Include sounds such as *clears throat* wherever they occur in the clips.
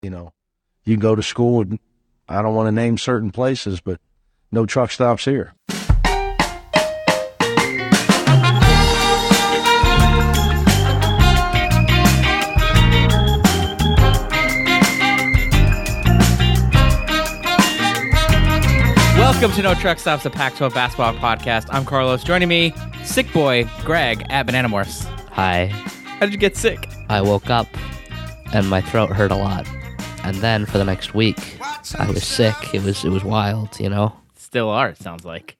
You know, you can go to school and I don't want to name certain places, but no truck stops here. Welcome to No Truck Stops, the Pac-12 basketball podcast. I'm Carlos. Joining me, sick boy Greg at Banana Morse. Hi. How did you get sick? I woke up and my throat hurt a lot. And then for the next week, I was sick. It was it was wild, you know. Still are. It sounds like.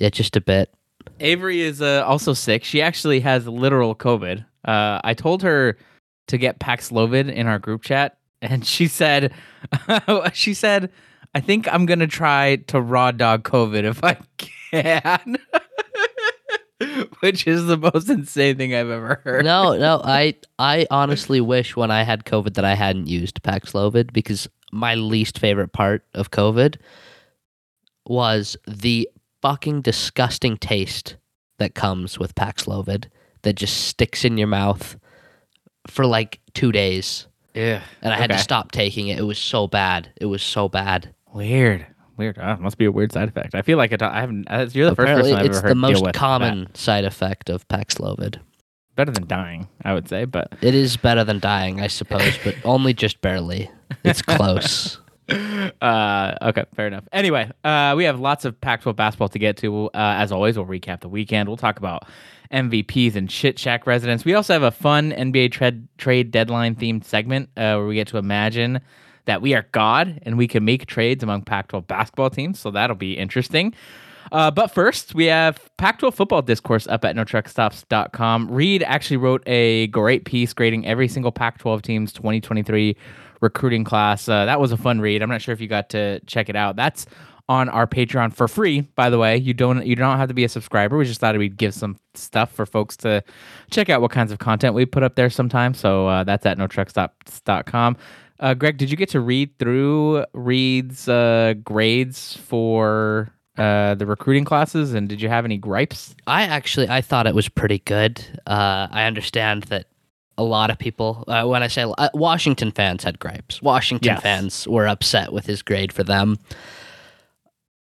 Yeah, just a bit. Avery is uh, also sick. She actually has literal COVID. Uh, I told her to get Paxlovid in our group chat, and she said, *laughs* she said, I think I'm gonna try to raw dog COVID if I *laughs* can. *laughs* Which is the most insane thing I've ever heard. No, no, *laughs* I I honestly wish when I had COVID that I hadn't used Paxlovid because my least favorite part of COVID was the fucking disgusting taste that comes with Paxlovid that just sticks in your mouth for like 2 days. Yeah. And I had to stop taking it. It was so bad. It was so bad. Weird. Weird. Uh, must be a weird side effect. I feel like it, I haven't. Uh, you're the first person I've it's ever heard the deal most with common that. side effect of Paxlovid. Better than dying, I would say. But It is better than dying, I suppose, but *laughs* only just barely. It's close. *laughs* uh, okay, fair enough. Anyway, uh, we have lots of Pac-12 basketball to get to. Uh, as always, we'll recap the weekend. We'll talk about MVPs and shit shack residents. We also have a fun NBA trade trade deadline themed segment uh, where we get to imagine that we are God and we can make trades among Pac-12 basketball teams. So that'll be interesting. Uh, but first, we have Pac-12 football discourse up at NoTruckStops.com. Reed actually wrote a great piece grading every single Pac-12 team's 2023 recruiting class. Uh, that was a fun read. I'm not sure if you got to check it out. That's on our Patreon for free, by the way. You don't you don't have to be a subscriber. We just thought we'd give some stuff for folks to check out what kinds of content we put up there sometimes. So uh, that's at NoTruckStops.com. Uh, Greg, did you get to read through Reed's uh, grades for uh, the recruiting classes, and did you have any gripes? I actually I thought it was pretty good. Uh, I understand that a lot of people, uh, when I say uh, Washington fans had gripes, Washington Yes. fans were upset with his grade for them.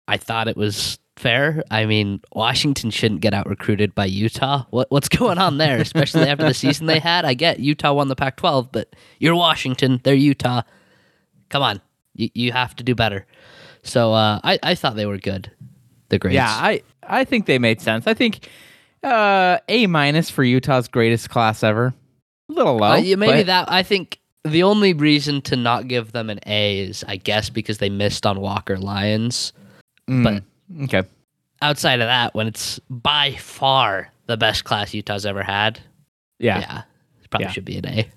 I thought it was fair. I mean, Washington shouldn't get out recruited by Utah. What what's *laughs* going on there? Especially after the season they had. I get Utah won the Pac-12, but you're Washington. They're Utah. Come on, you you have to do better. So uh, I I thought they were good. The grades. Yeah, I I think they made sense. I think uh, A minus for Utah's greatest class ever. A little low. Uh, yeah, maybe but- that. I think the only reason to not give them an A is, I guess, because they missed on Walker Lyons. Mm, but- okay. Outside of that, when it's by far the best class Utah's ever had, Yeah. yeah, it probably Yeah. should be an A.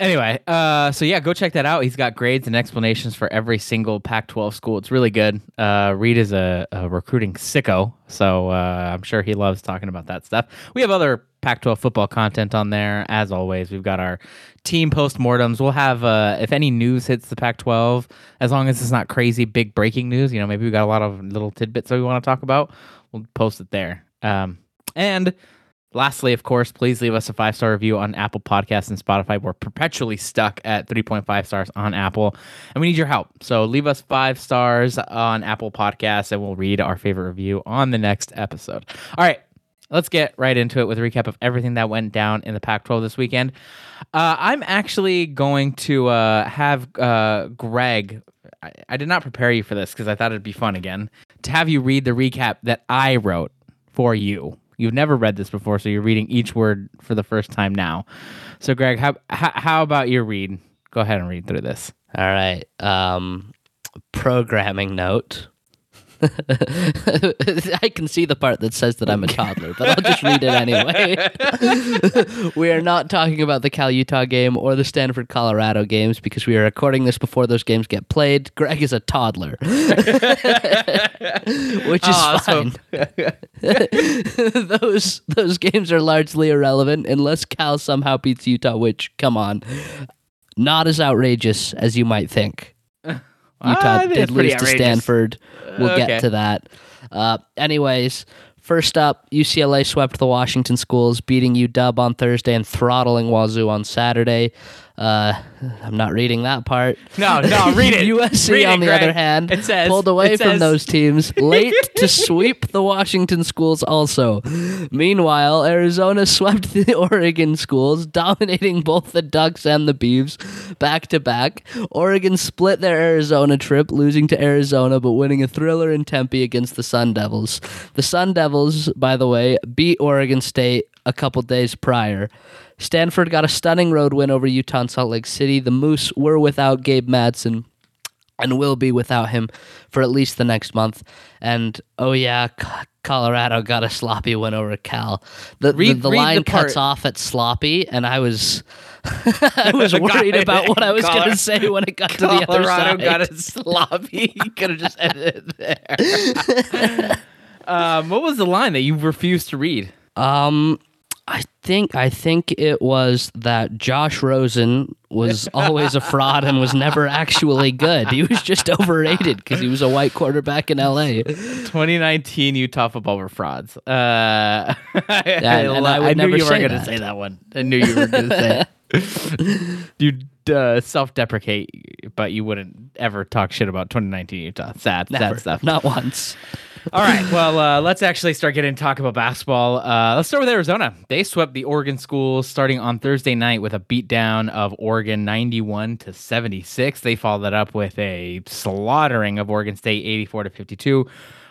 Anyway, uh, so yeah, go check that out. He's got grades and explanations for every single Pac-12 school. It's really good. Uh, Reed is a, a recruiting sicko, so uh, I'm sure he loves talking about that stuff. We have other Pac-12 football content on there, as always. We've got our team postmortems. We'll have uh, if any news hits the Pac-12, as long as it's not crazy big breaking news. You know, maybe we got a lot of little tidbits that we want to talk about. We'll post it there. Um, and Lastly, of course, please leave us a five star review on Apple Podcasts and Spotify. We're perpetually stuck at 3.5 stars on Apple, and we need your help. So leave us five stars on Apple Podcasts, and we'll read our favorite review on the next episode. All right, let's get right into it with a recap of everything that went down in the Pac 12 this weekend. Uh, I'm actually going to uh, have uh, Greg. I, I did not prepare you for this because I thought it'd be fun again to have you read the recap that I wrote for you. You've never read this before, so you're reading each word for the first time now. So, Greg, how how, how about your read? Go ahead and read through this. All right. Um, programming note. *laughs* I can see the part that says that I'm a toddler, but I'll just read it anyway. *laughs* we are not talking about the Cal Utah game or the Stanford Colorado games because we are recording this before those games get played. Greg is a toddler, *laughs* which is ah, so- fine. those those games are largely irrelevant unless Cal somehow beats Utah, which come on, not as outrageous as you might think. Utah think did lose to. Stanford. We'll Okay. get to that. Uh, anyways, first up, UCLA swept the Washington schools, beating UW on Thursday and throttling Wazoo on Saturday. Uh, I'm not reading that part. No, no, read *laughs* it. USC, Read it, on the Greg. other hand, It says- pulled away it from says- those teams *laughs* late to sweep the Washington schools. Also, meanwhile, Arizona swept the *laughs* Oregon schools, dominating both the Ducks and the Beavs back to back. Oregon split their Arizona trip, losing to Arizona but winning a thriller in Tempe against the Sun Devils. The Sun Devils, by the way, beat Oregon State a couple days prior. Stanford got a stunning road win over Utah and Salt Lake City. The Moose were without Gabe Madsen and will be without him for at least the next month. And oh yeah, C- Colorado got a sloppy win over Cal. The Read- the, the read line the cuts off at sloppy, and I was *laughs* *laughs* I was worried about *laughs* what I was going to say when it got to the other side. Colorado got a sloppy. You could have just ended it there. um, what was the line that you refused to read? Um, I think I think it was that Josh Rosen was *laughs* always a fraud and was never actually good. He was just overrated because he was a white quarterback in LA. 2019 Utah football were frauds. Uh, *laughs* and I I, would knew you were going to say that one. I knew you were going to say it. *laughs* You uh, self-deprecate, but you wouldn't ever talk shit about 2019 Utah. Sad, Never, sad stuff. not once. All right. Well, uh, let's actually start getting talk about basketball. Uh, let's start with Arizona. They swept the Oregon schools starting on Thursday night with a beatdown of Oregon 91 to 76. They followed that up with a slaughtering of Oregon State 84 to 52.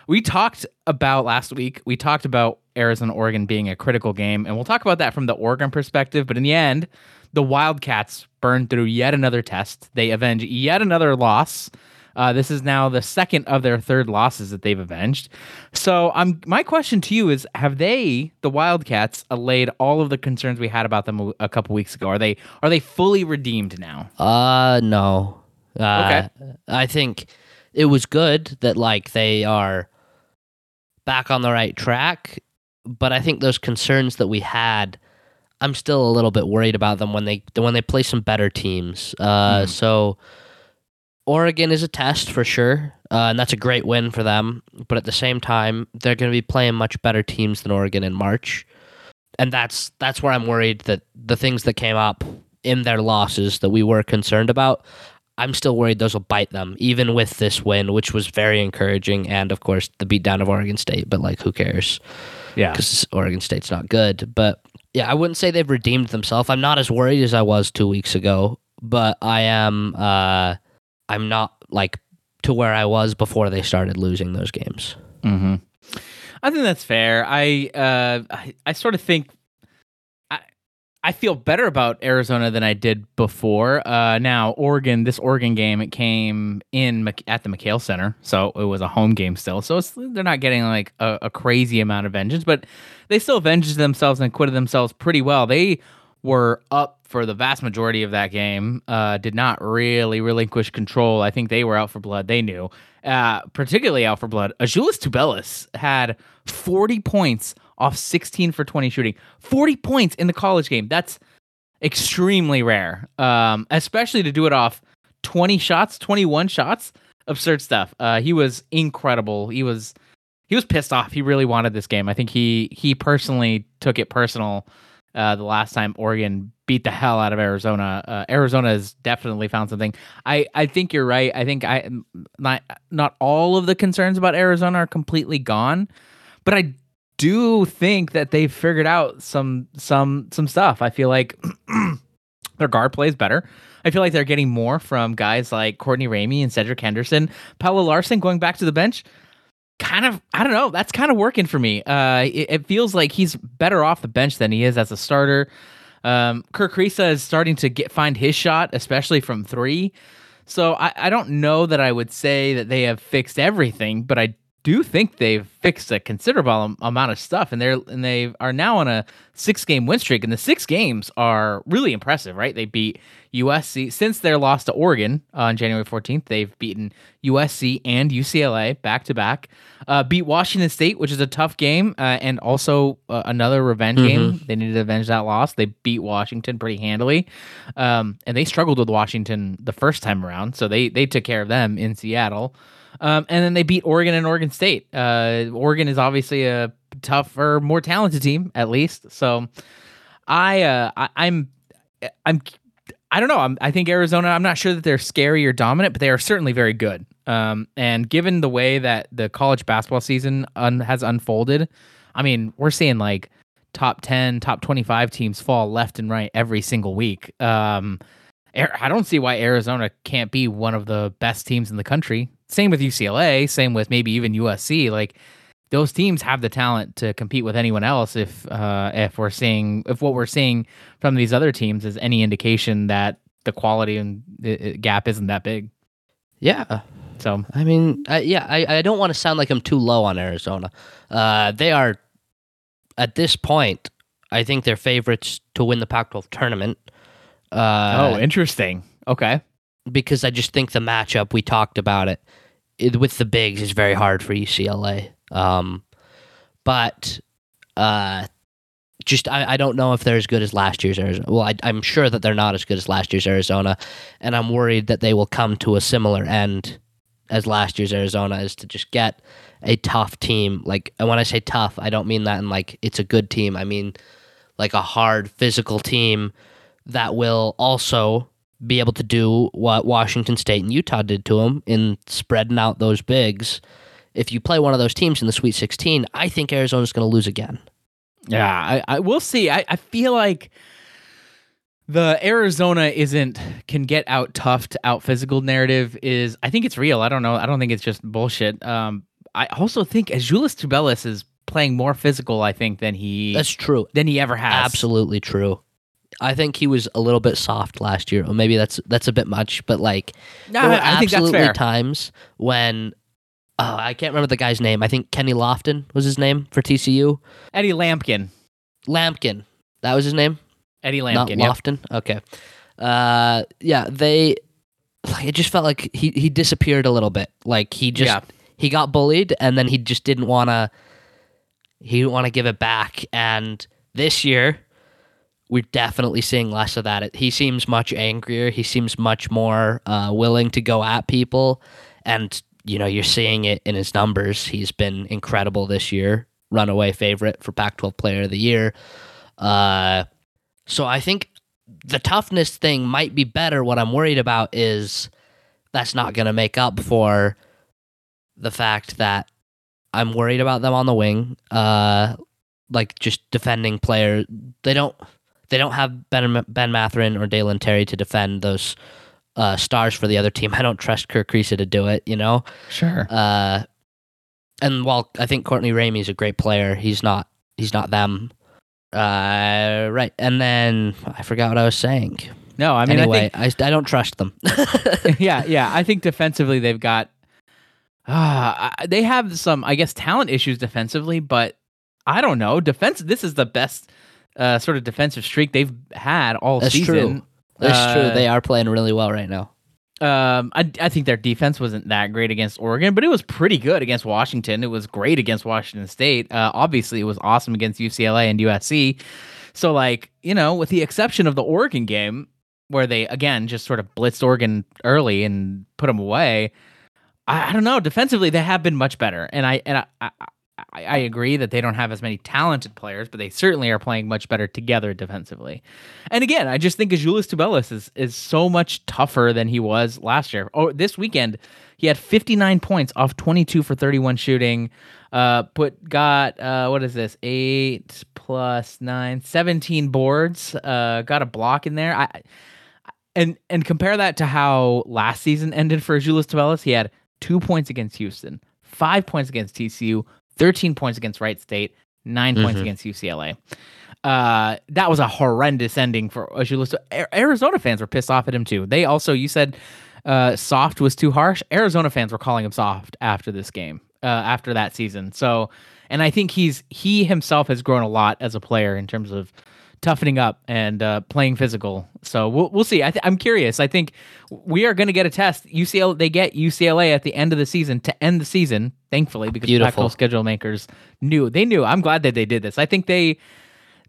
We talked about last week. We talked about Arizona Oregon being a critical game, and we'll talk about that from the Oregon perspective. But in the end, the Wildcats burned through yet another test. They avenge yet another loss. Uh, this is now the second of their third losses that they've avenged. So, um, my question to you is: Have they, the Wildcats, allayed all of the concerns we had about them a, a couple weeks ago? Are they are they fully redeemed now? Uh no. Uh, Okay. I think it was good that like they are back on the right track, but I think those concerns that we had, I'm still a little bit worried about them when they when they play some better teams. Uh, Mhm. so Oregon is a test for sure, uh, and that's a great win for them. But at the same time, they're going to be playing much better teams than Oregon in March, and that's that's where I'm worried that the things that came up in their losses that we were concerned about, I'm still worried those will bite them, even with this win, which was very encouraging, and of course the beatdown of Oregon State. But like, who cares? Yeah, Because Oregon State's not good. But yeah, I wouldn't say they've redeemed themselves. I'm not as worried as I was two weeks ago, but I am. Uh, I'm not like to where I was before they started losing those games. Mm-hmm. I think that's fair. I uh, I, I sort of think I feel better about Arizona than I did before. Uh, now Oregon, this Oregon game, it came in at the McKale Center, so it was a home game still. So they're not getting like a, a crazy amount of vengeance, but they still avenged themselves and acquitted themselves pretty well. They were up for the vast majority of that game. Uh, did not really relinquish control. I think they were out for blood. They knew, uh, particularly out for blood. Azuolas Tubelis had 40 points off 16 for 20 shooting. 40 points in the college game. That's extremely rare, um, especially to do it off 20 shots, 21 shots. Absurd stuff. Uh, he was incredible. He was he was pissed off. He really wanted this game. I think he he personally took it personal uh, the last time Oregon beat the hell out of Arizona. Uh, Arizona has definitely found something. I, I think you're right. I think I not not all of the concerns about Arizona are completely gone, but I do think that they've figured out some some some stuff. I feel like *clears throat* their guard plays better. I feel like they're getting more from guys like Courtney Ramey and Cedric Henderson. Pelle Larsson going back to the bench kind of I don't know. That's kind of working for me. Uh, it, it feels like he's better off the bench than he is as a starter. Um, Kerr Kriisa is starting to get find his shot, especially from three. So I, I don't know that I would say that they have fixed everything, but I do think they've fixed a considerable amount of stuff, and they're and they are now on a six game win streak, and the six games are really impressive, right? They beat USC since their loss to Oregon on January 14th. They've beaten USC and UCLA back to back. Uh, beat Washington State, which is a tough game, uh, and also uh, another revenge game. They needed to avenge that loss. They beat Washington pretty handily, um, and they struggled with Washington the first time around, so they they took care of them in Seattle. Um, and then they beat Oregon and Oregon State. Uh, Oregon is obviously a tougher, more talented team, at least. So I, uh, I I'm I'm I don't know. I'm, I think Arizona. I'm not sure that they're scary or dominant, but they are certainly very good. Um, and given the way that the college basketball season un, has unfolded, I mean, we're seeing like top ten, top twenty-five teams fall left and right every single week. Um, I don't see why Arizona can't be one of the best teams in the country. Same with UCLA. Same with maybe even USC. Like those teams have the talent to compete with anyone else. If uh, if we're seeing if what we're seeing from these other teams is any indication that the quality and the gap isn't that big. Yeah. So I mean, uh, yeah, I, I don't want to sound like I'm too low on Arizona. Uh, they are at this point. I think they're favorites to win the Pac-12 tournament. Uh, oh, interesting. Okay. Because I just think the matchup we talked about it, it with the bigs is very hard for UCLA. Um, but uh, just I, I don't know if they're as good as last year's Arizona. Well, I, I'm sure that they're not as good as last year's Arizona, and I'm worried that they will come to a similar end as last year's Arizona is to just get a tough team. Like, and when I say tough, I don't mean that in like it's a good team. I mean like a hard physical team that will also be able to do what Washington State and Utah did to them in spreading out those bigs if you play one of those teams in the Sweet 16, I think Arizona's going to lose again. Yeah, I, I will see. I, I feel like the Arizona isn't can get out tough to out physical narrative is I think it's real. I don't know. I don't think it's just bullshit. Um, I also think Azuolas Tubelis is playing more physical. I think than he that's true than he ever has. Absolutely true. I think he was a little bit soft last year, or maybe that's that's a bit much. But like, no, there were I absolutely times when oh, I can't remember the guy's name. I think Kenny Lofton was his name for TCU. Eddie Lampkin. Lampkin. That was his name? Eddie Lampkin. Not Lofton? Yep. Okay. Uh, yeah, they like it just felt like he he disappeared a little bit. Like he just yeah. he got bullied and then he just didn't want to he didn't want to give it back and this year we're definitely seeing less of that. He seems much angrier. He seems much more uh, willing to go at people and you know, you're seeing it in his numbers. He's been incredible this year, runaway favorite for Pac 12 player of the year. Uh, so I think the toughness thing might be better. What I'm worried about is that's not going to make up for the fact that I'm worried about them on the wing. Uh, like just defending player. They don't. They don't have Ben Ben Mathurin or Dalen Terry to defend those uh, stars for the other team. *laughs* I don't trust Kerr Kriisa to do it, you know? Sure. Uh, and while I think Courtney Ramey is a great player, he's not he's not them. Uh, right. And then I forgot what I was saying. No, I mean, anyway, I, think, I, I don't trust them. *laughs* *laughs* yeah, yeah. I think defensively they've got, uh, they have some, I guess, talent issues defensively, but I don't know. Defense, this is the best uh, sort of defensive streak they've had all That's season. True. That's uh, true. They are playing really well right now. Um, I, I think their defense wasn't that great against Oregon, but it was pretty good against Washington. It was great against Washington State. Uh, obviously, it was awesome against UCLA and USC. So, like, you know, with the exception of the Oregon game, where they, again, just sort of blitzed Oregon early and put them away, I, I don't know. Defensively, they have been much better. And I, and I, I I, I, agree that they don't have as many talented players, but they certainly are playing much better together defensively. And again, I just think Azuolas Tubelis is is so much tougher than he was last year. Oh, this weekend he had 59 points off 22 for 31 shooting. Uh, put got uh, what is this? Eight plus nine, 17 boards. Uh, got a block in there. I and and compare that to how last season ended for Azuolas Tubelis. He had two points against Houston, five points against TCU, 13 points against Wright State, 9 mm-hmm. points against UCLA. Uh, that was a horrendous ending for Azuolas. Arizona fans were pissed off at him too. They also, you said, uh, soft was too harsh. Arizona fans were calling him soft after this game, uh, after that season. So, and I think he's he himself has grown a lot as a player in terms of toughening up and uh, playing physical. So we'll we'll see. I th- I'm curious. I think we are going to get a test. UCLA they get UCLA at the end of the season to end the season. Thankfully, because Beautiful. Pac-12 schedule makers knew they knew. I'm glad that they did this. I think they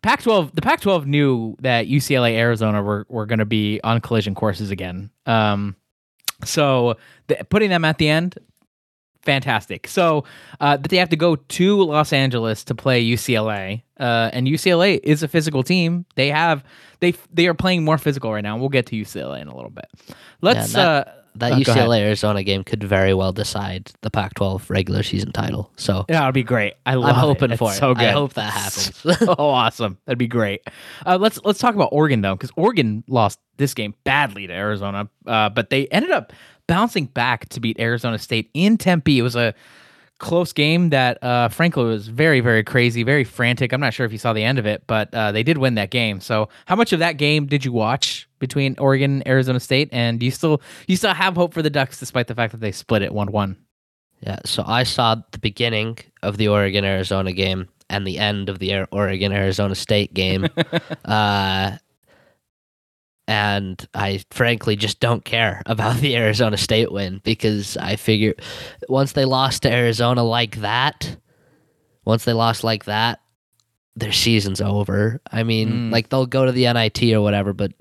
Pac-12 the Pac-12 knew that UCLA Arizona were were going to be on collision courses again. Um, so the, putting them at the end fantastic. So, uh, but they have to go to Los Angeles to play UCLA, uh, and UCLA is a physical team. They have they they are playing more physical right now. We'll get to UCLA in a little bit. Let's. Yeah, that- uh, That uh. UCLA Arizona game could very well decide the Pac-12 regular season title. So Yeah, it'd be great. I love I'm hoping it. for It's it. So good. I hope that happens. *laughs* oh, awesome. That'd be great. Uh, let's let's talk about Oregon though, because Oregon lost this game badly to Arizona, uh, but they ended up bouncing back to beat Arizona State in Tempe. It was a close game that, uh, frankly, was very very crazy, very frantic. I'm not sure if you saw the end of it, but uh, they did win that game. So, how much of that game did you watch between Oregon and Arizona State? And do you still you still have hope for the Ducks despite the fact that they split it one one? yeah, so I saw the beginning of the Oregon Arizona game and the end of the Oregon Arizona State game. *laughs* uh, and I frankly just don't care *laughs* about the Arizona State win because I figure once they lost to Arizona like that, once they lost like that, their season's over. I mean, Mm. like they'll go to the NIT or whatever, but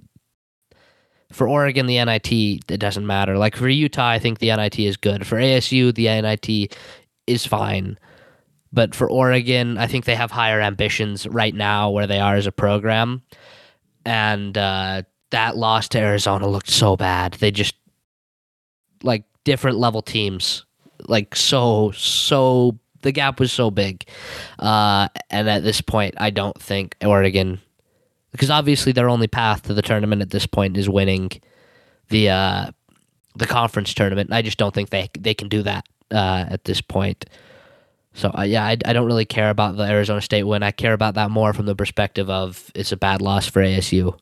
for Oregon, the NIT it doesn't matter. Like for Utah, I think the NIT is good. For ASU, the NIT is fine. But for Oregon, I think they have higher ambitions right now where they are as a program. And uh, that loss to Arizona looked so bad. They just like different level teams, like so so the gap was so big. Uh, and at this point, I don't think Oregon, because obviously their only path to the tournament at this point is winning the uh, the conference tournament. I just don't think they they can do that uh, at this point. So uh, yeah, I, I don't really care about the Arizona State win. I care about that more from the perspective of it's a bad loss for ASU.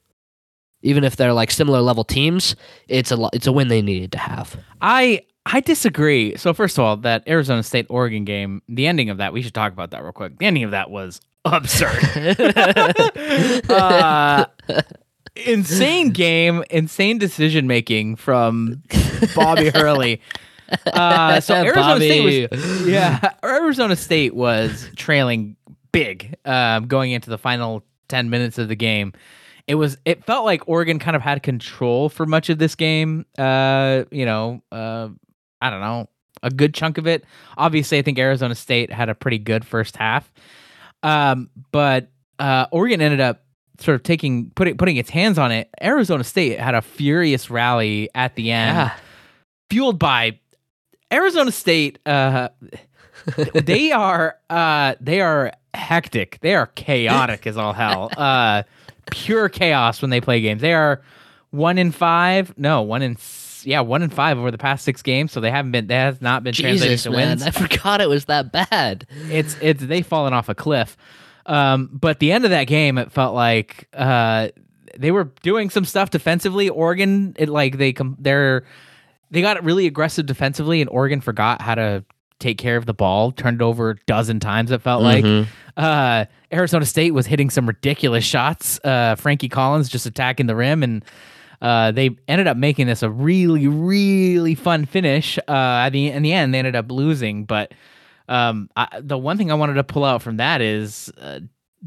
Even if they're like similar level teams, it's a it's a win they needed to have. I I disagree. So first of all, that Arizona State Oregon game, the ending of that, we should talk about that real quick. The ending of that was absurd. *laughs* uh, insane game, insane decision making from Bobby Hurley. Uh, so *laughs* Arizona State was yeah, Arizona State was trailing big um, going into the final ten minutes of the game. It was. It felt like Oregon kind of had control for much of this game. Uh, you know, uh, I don't know, a good chunk of it. Obviously, I think Arizona State had a pretty good first half, um, but uh, Oregon ended up sort of taking putting putting its hands on it. Arizona State had a furious rally at the end Yeah. fueled by Arizona State. Uh, *laughs* they are uh, they are hectic. They are chaotic as all hell. *laughs* Uh, pure chaos when they play games. They are one in five. No, one in yeah, one in five over the past six games. So they haven't been. That has not been translated to man, wins I forgot it was that bad. it's it's they've fallen off a cliff. Um, but the end of that game, it felt like uh, they were doing some stuff defensively. Oregon, it like they com- they're they got really aggressive defensively, and Oregon forgot how to take care of the ball. Turned it over a dozen times. It felt like. Mhm. Uh, Arizona State was hitting some ridiculous shots. Uh, Frankie Collins just attacking the rim, and uh, they ended up making this a really, really fun finish. Uh, at the in the end, they ended up losing. But um, I, the one thing I wanted to pull out from that is uh,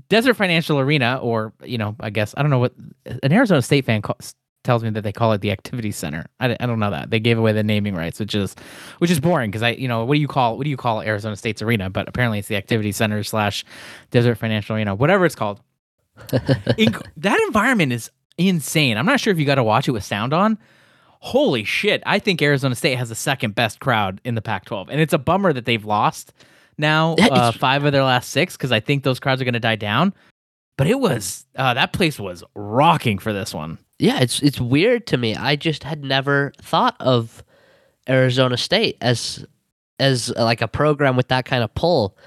Desert Financial Arena, or you know, I guess I don't know what an Arizona State fan calls, tells me that they call it the Activity Center. I, I don't know that they gave away the naming rights, which is which is boring because I you know what do you call what do you call Arizona State's arena? But apparently it's the Activity Center slash Desert Financial Arena, whatever it's called. *laughs* Inc- that environment is insane. I'm not sure if you got to watch it with sound on. Holy shit! I think Arizona State has the second best crowd in the Pac-12, and it's a bummer that they've lost now uh, five of their last six because I think those crowds are going to die down. But it was uh, that place was rocking for this one. Yeah, it's it's weird to me. I just had never thought of Arizona State as as uh, like a program with that kind of pull.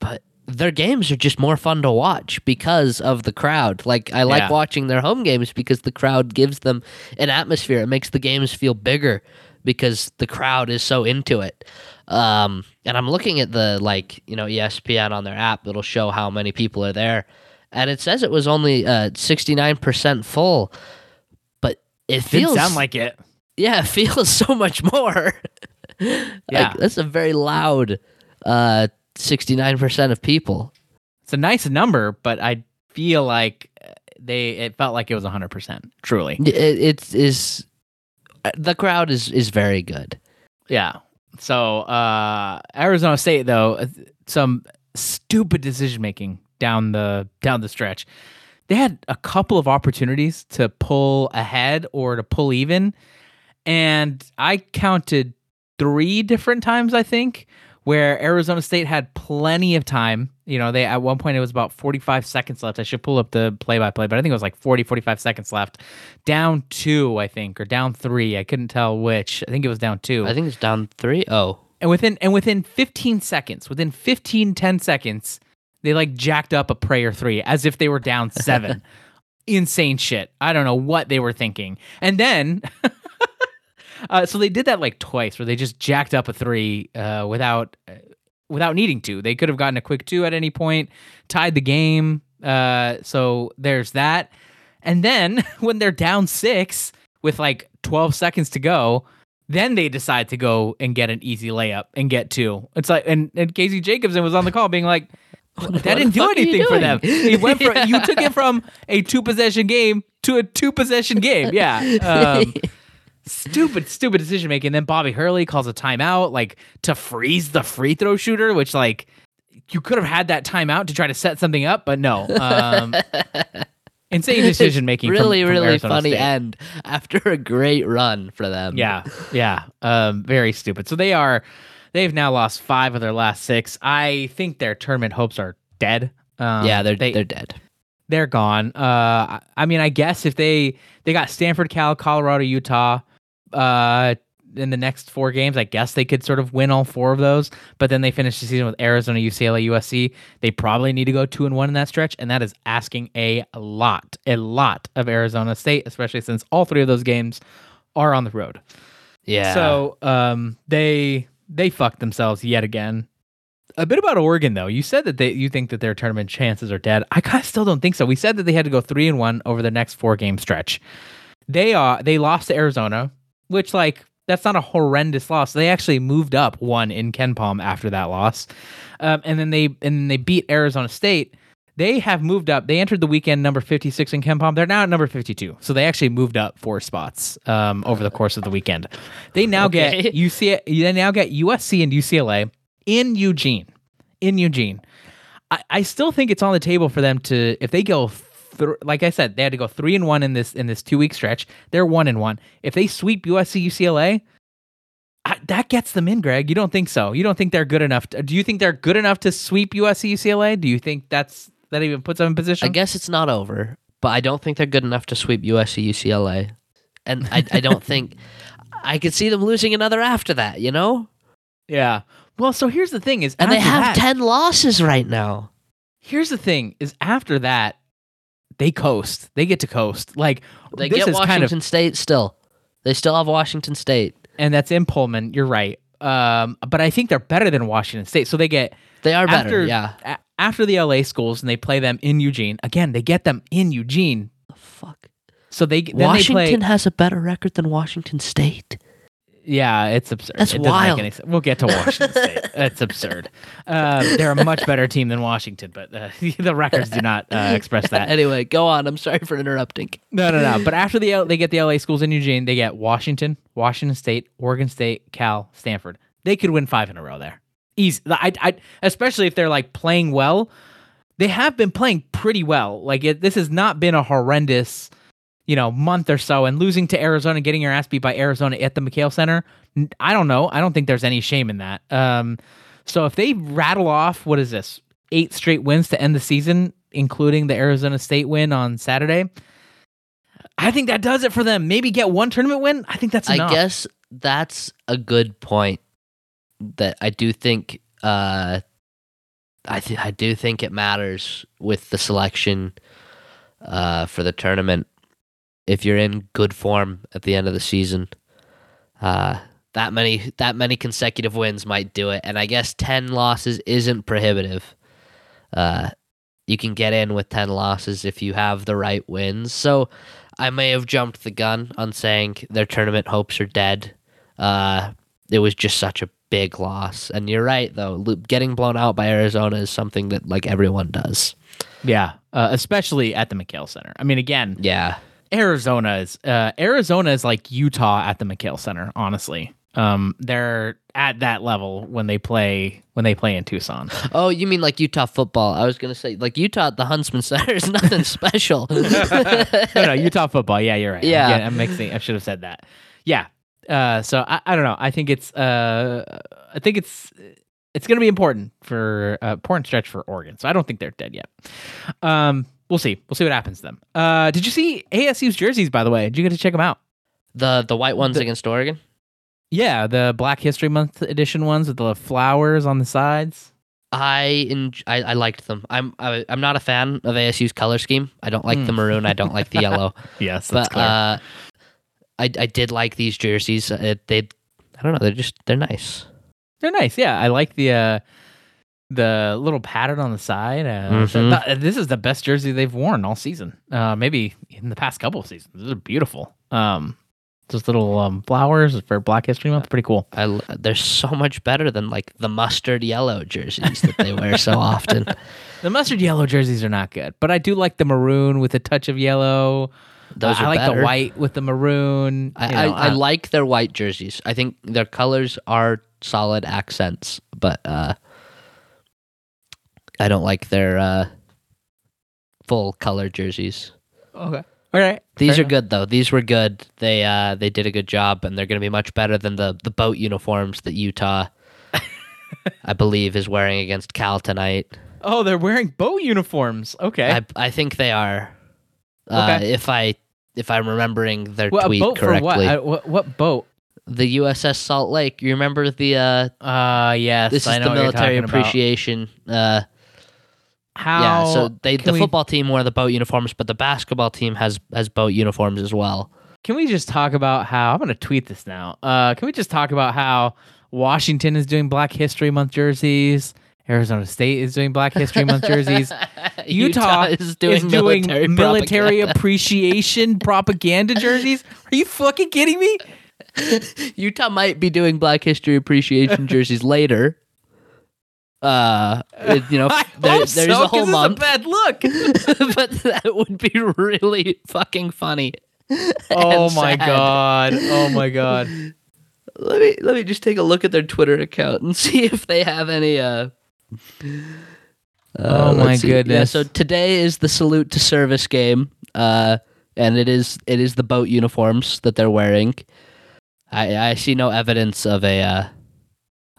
But their games are just more fun to watch because of the crowd. Like I like Yeah. watching their home games because the crowd gives them an atmosphere. It makes the games feel bigger because the crowd is so into it. Um, and I'm looking at the like you know ESPN on their app. It'll show how many people are there, and it says it was only uh 69% full. But it Didn't feels sound like it. yeah, *laughs* it feels so much more. Yeah. like, that's a very loud uh 69% of people. It's a nice number, but I feel like uh, they it felt like it was 100%. Truly. It, it is the crowd is is very good. Yeah. So uh, Arizona State though, some stupid decision making down the down the stretch. They had a couple of opportunities to pull ahead or to pull even, and I counted three different times. I think where Arizona State had plenty of time. You know, they at one point it was about 45 seconds left. I should pull up the play by play, but I think it was like 40, 45 seconds left. Down two, I think, or down three. I couldn't tell which. I think it was down two. I think it's down three. Oh, and within and within 15 seconds, within 15, 10 seconds, they like jacked up a prayer three as if they were down *laughs* seven. Insane shit. I don't know what they were thinking. And then *laughs* Uh, so they did that like twice, where they just jacked up a three uh, without uh, without needing to. They could have gotten a quick two at any point, tied the game. Uh, so there's that. And then *laughs* when they're down six with like 12 seconds to go, then they decide to go and get an easy layup and get two. It's like and, and Casey Jacobsen was on the call being like, that didn't do fuck are you anything for them. It went from you *laughs* took it from a two possession game to a two possession game. Yeah. Um, *laughs* stupid, stupid decision making. Then Bobby Hurley calls a timeout, like to freeze the free throw shooter, which like you could have had that timeout to try to set something up, but no. Um, *laughs* insane decision making. really, from, from really Arizona funny State. end after a great run for them. Yeah, yeah. Um, very stupid. So they are, they've now lost five of their last six. I think their tournament hopes are dead. Um, yeah, they're they, they're dead. they're gone. Uh, I- I mean, I guess if they they got Stanford, Cal, Colorado, Utah, uh, in the next four games, I guess they could sort of win all four of those. But then they finish the season with Arizona, UCLA, USC. They probably need to go two and one in that stretch, and that is asking a lot, a lot of Arizona State, especially since all three of those games are on the road. Yeah. So um, they they fucked themselves yet again. A bit about Oregon though. You said that they you think that their tournament chances are dead. I kind of still don't think so. We said that they had to go three and one over the next four game stretch. They are they lost to Arizona, which like that's not a horrendous loss. They actually moved up one in KenPom after that loss, um, and then they and then they beat Arizona State. They have moved up. They entered the weekend number 56 in KenPom. They're now at number 52. So they actually moved up four spots um, over the course of the weekend. They now Okay. *laughs* get UC. They now get USC and UCLA in Eugene. In Eugene, I, I still think it's on the table for them to if they go. Th- like I said, they had to go three and one in this in this two week stretch. They're one and one. If they sweep USC UCLA, I, that gets them in, Greg. You don't think so? You don't think they're good enough? To, do you think they're good enough to sweep USC UCLA? Do you think that's that even puts them in position? I guess it's not over, but I don't think they're good enough to sweep USC UCLA, and I I don't *laughs* think I could see them losing another after that. You know, Yeah. Well, so here's the thing: is and they have that- ten losses right now. Here's the thing: is after that, they coast. They get to coast. Like They get Washington kind of, State still. They still have Washington State. and that's in Pullman. You're right. Um, but I think they're better than Washington State. So they get They are better. after yeah. a- after the LA schools, and they play them in Eugene. Again, they get them in Eugene. The fuck. So they then Washington they play. has a better record than Washington State. Yeah, it's absurd. That's it doesn't wild. Make any sense. We'll get to Washington *laughs* State. It's absurd. Um, they're a much better team than Washington, but uh, *laughs* the records do not uh, express that. Anyway, go on. I'm sorry for interrupting. No, no, no. *laughs* But after the L- they get the LA schools in Eugene, they get Washington, Washington State, Oregon State, Cal, Stanford. They could win five in a row there. Easy. I, I, especially if they're like playing well. They have been playing pretty well. Like it, this has not been a horrendous, you know, month or so. And losing to Arizona, getting your ass beat by Arizona at the McKale Center, I don't know. I don't think there's any shame in that. Um, so if they rattle off, what is this? Eight straight wins to end the season, including the Arizona State win on Saturday. I think that does it for them. Maybe get one tournament win. I think that's enough. I guess that's a good point. That I do think. Uh, I th- I do think it matters with the selection uh, for the tournament. If you're in good form at the end of the season, uh, that many that many consecutive wins might do it. And I guess ten losses isn't prohibitive. Uh, you can get in with ten losses if you have the right wins. So I may have jumped the gun on saying their tournament hopes are dead. Uh, it was just such a big loss, and you're right though. Getting blown out by Arizona is something that like everyone does. yeah, uh, especially at the McKale Center. I mean, again, Yeah, Arizona is uh, Arizona is like Utah at the McKale Center. Honestly, Um, they're at that level when they play when they play in Tucson. *laughs* Oh, you mean like Utah football? I was gonna say like Utah at the Huntsman Center is *laughs* nothing special. *laughs* no, no, Utah football. Yeah, you're right. Yeah. I'm mixing. I should have said that. Yeah. Uh, so I, I don't know. I think it's uh, I think it's it's going to be important for uh, important stretch for Oregon. So I don't think they're dead yet. Um, we'll see. We'll see what happens to them. Uh, did you see ASU's jerseys? By the way, did you get to check them out? the the white ones The- against Oregon. Yeah, the Black History Month edition ones with the flowers on the sides. I, en- I I liked them. I'm I, I'm not a fan of ASU's color scheme. I don't like the Hmm. maroon. I don't like the yellow. *laughs* Yes, but uh, I I did like these jerseys. Uh, they I don't know. They're just they're nice. They're nice. Yeah, I like the uh, the little pattern on the side. Uh, so Mhm. th- this is the best jersey they've worn all season. Uh, maybe in the past couple of seasons. These are beautiful. Um, those little um, flowers for Black History Month, pretty cool. I they're so much better than like the mustard yellow jerseys that they wear so *laughs* often. The mustard yellow jerseys are not good, but I do like the maroon with a touch of yellow. Those I like better. the white with the maroon. I, you know, I, I uh, like their white jerseys. I think their colors are solid accents, but uh, I don't like their uh, full color jerseys. okay. All right. These Fair are good though. These were good. They uh, they did a good job, and they're going to be much better than the the boat uniforms that Utah, *laughs* I believe, is wearing against Cal tonight. Oh, they're wearing boat uniforms. Okay. I I think they are. Uh, Okay. If I if I'm remembering their well, a tweet boat correctly, for what? What? What boat? the USS Salt Lake. You remember the uh, Uh, yes. this I is know the military about. appreciation. Uh, How? yeah, so they the we- football team wore the boat uniforms, but the basketball team has has boat uniforms as well. Can we just talk about how I'm going to tweet this now? Uh, can we just talk about how Washington is doing Black History Month jerseys? Arizona State is doing Black History Month jerseys. *laughs* Utah, is doing doing military, military propaganda. *laughs* appreciation propaganda jerseys. Are you fucking kidding me? Utah might be doing Black History appreciation jerseys later. Uh, it- you know, *laughs* there- there's so, a whole month, a bad look. but that would be really fucking funny. oh my sad. god. Oh my god. Let me let me just take a look at their Twitter account and see if they have any. Uh, Oh my see. Yeah, goodness. so today is the salute to service game, uh, and it is it is the boat uniforms that they're wearing. I I see no evidence of a uh,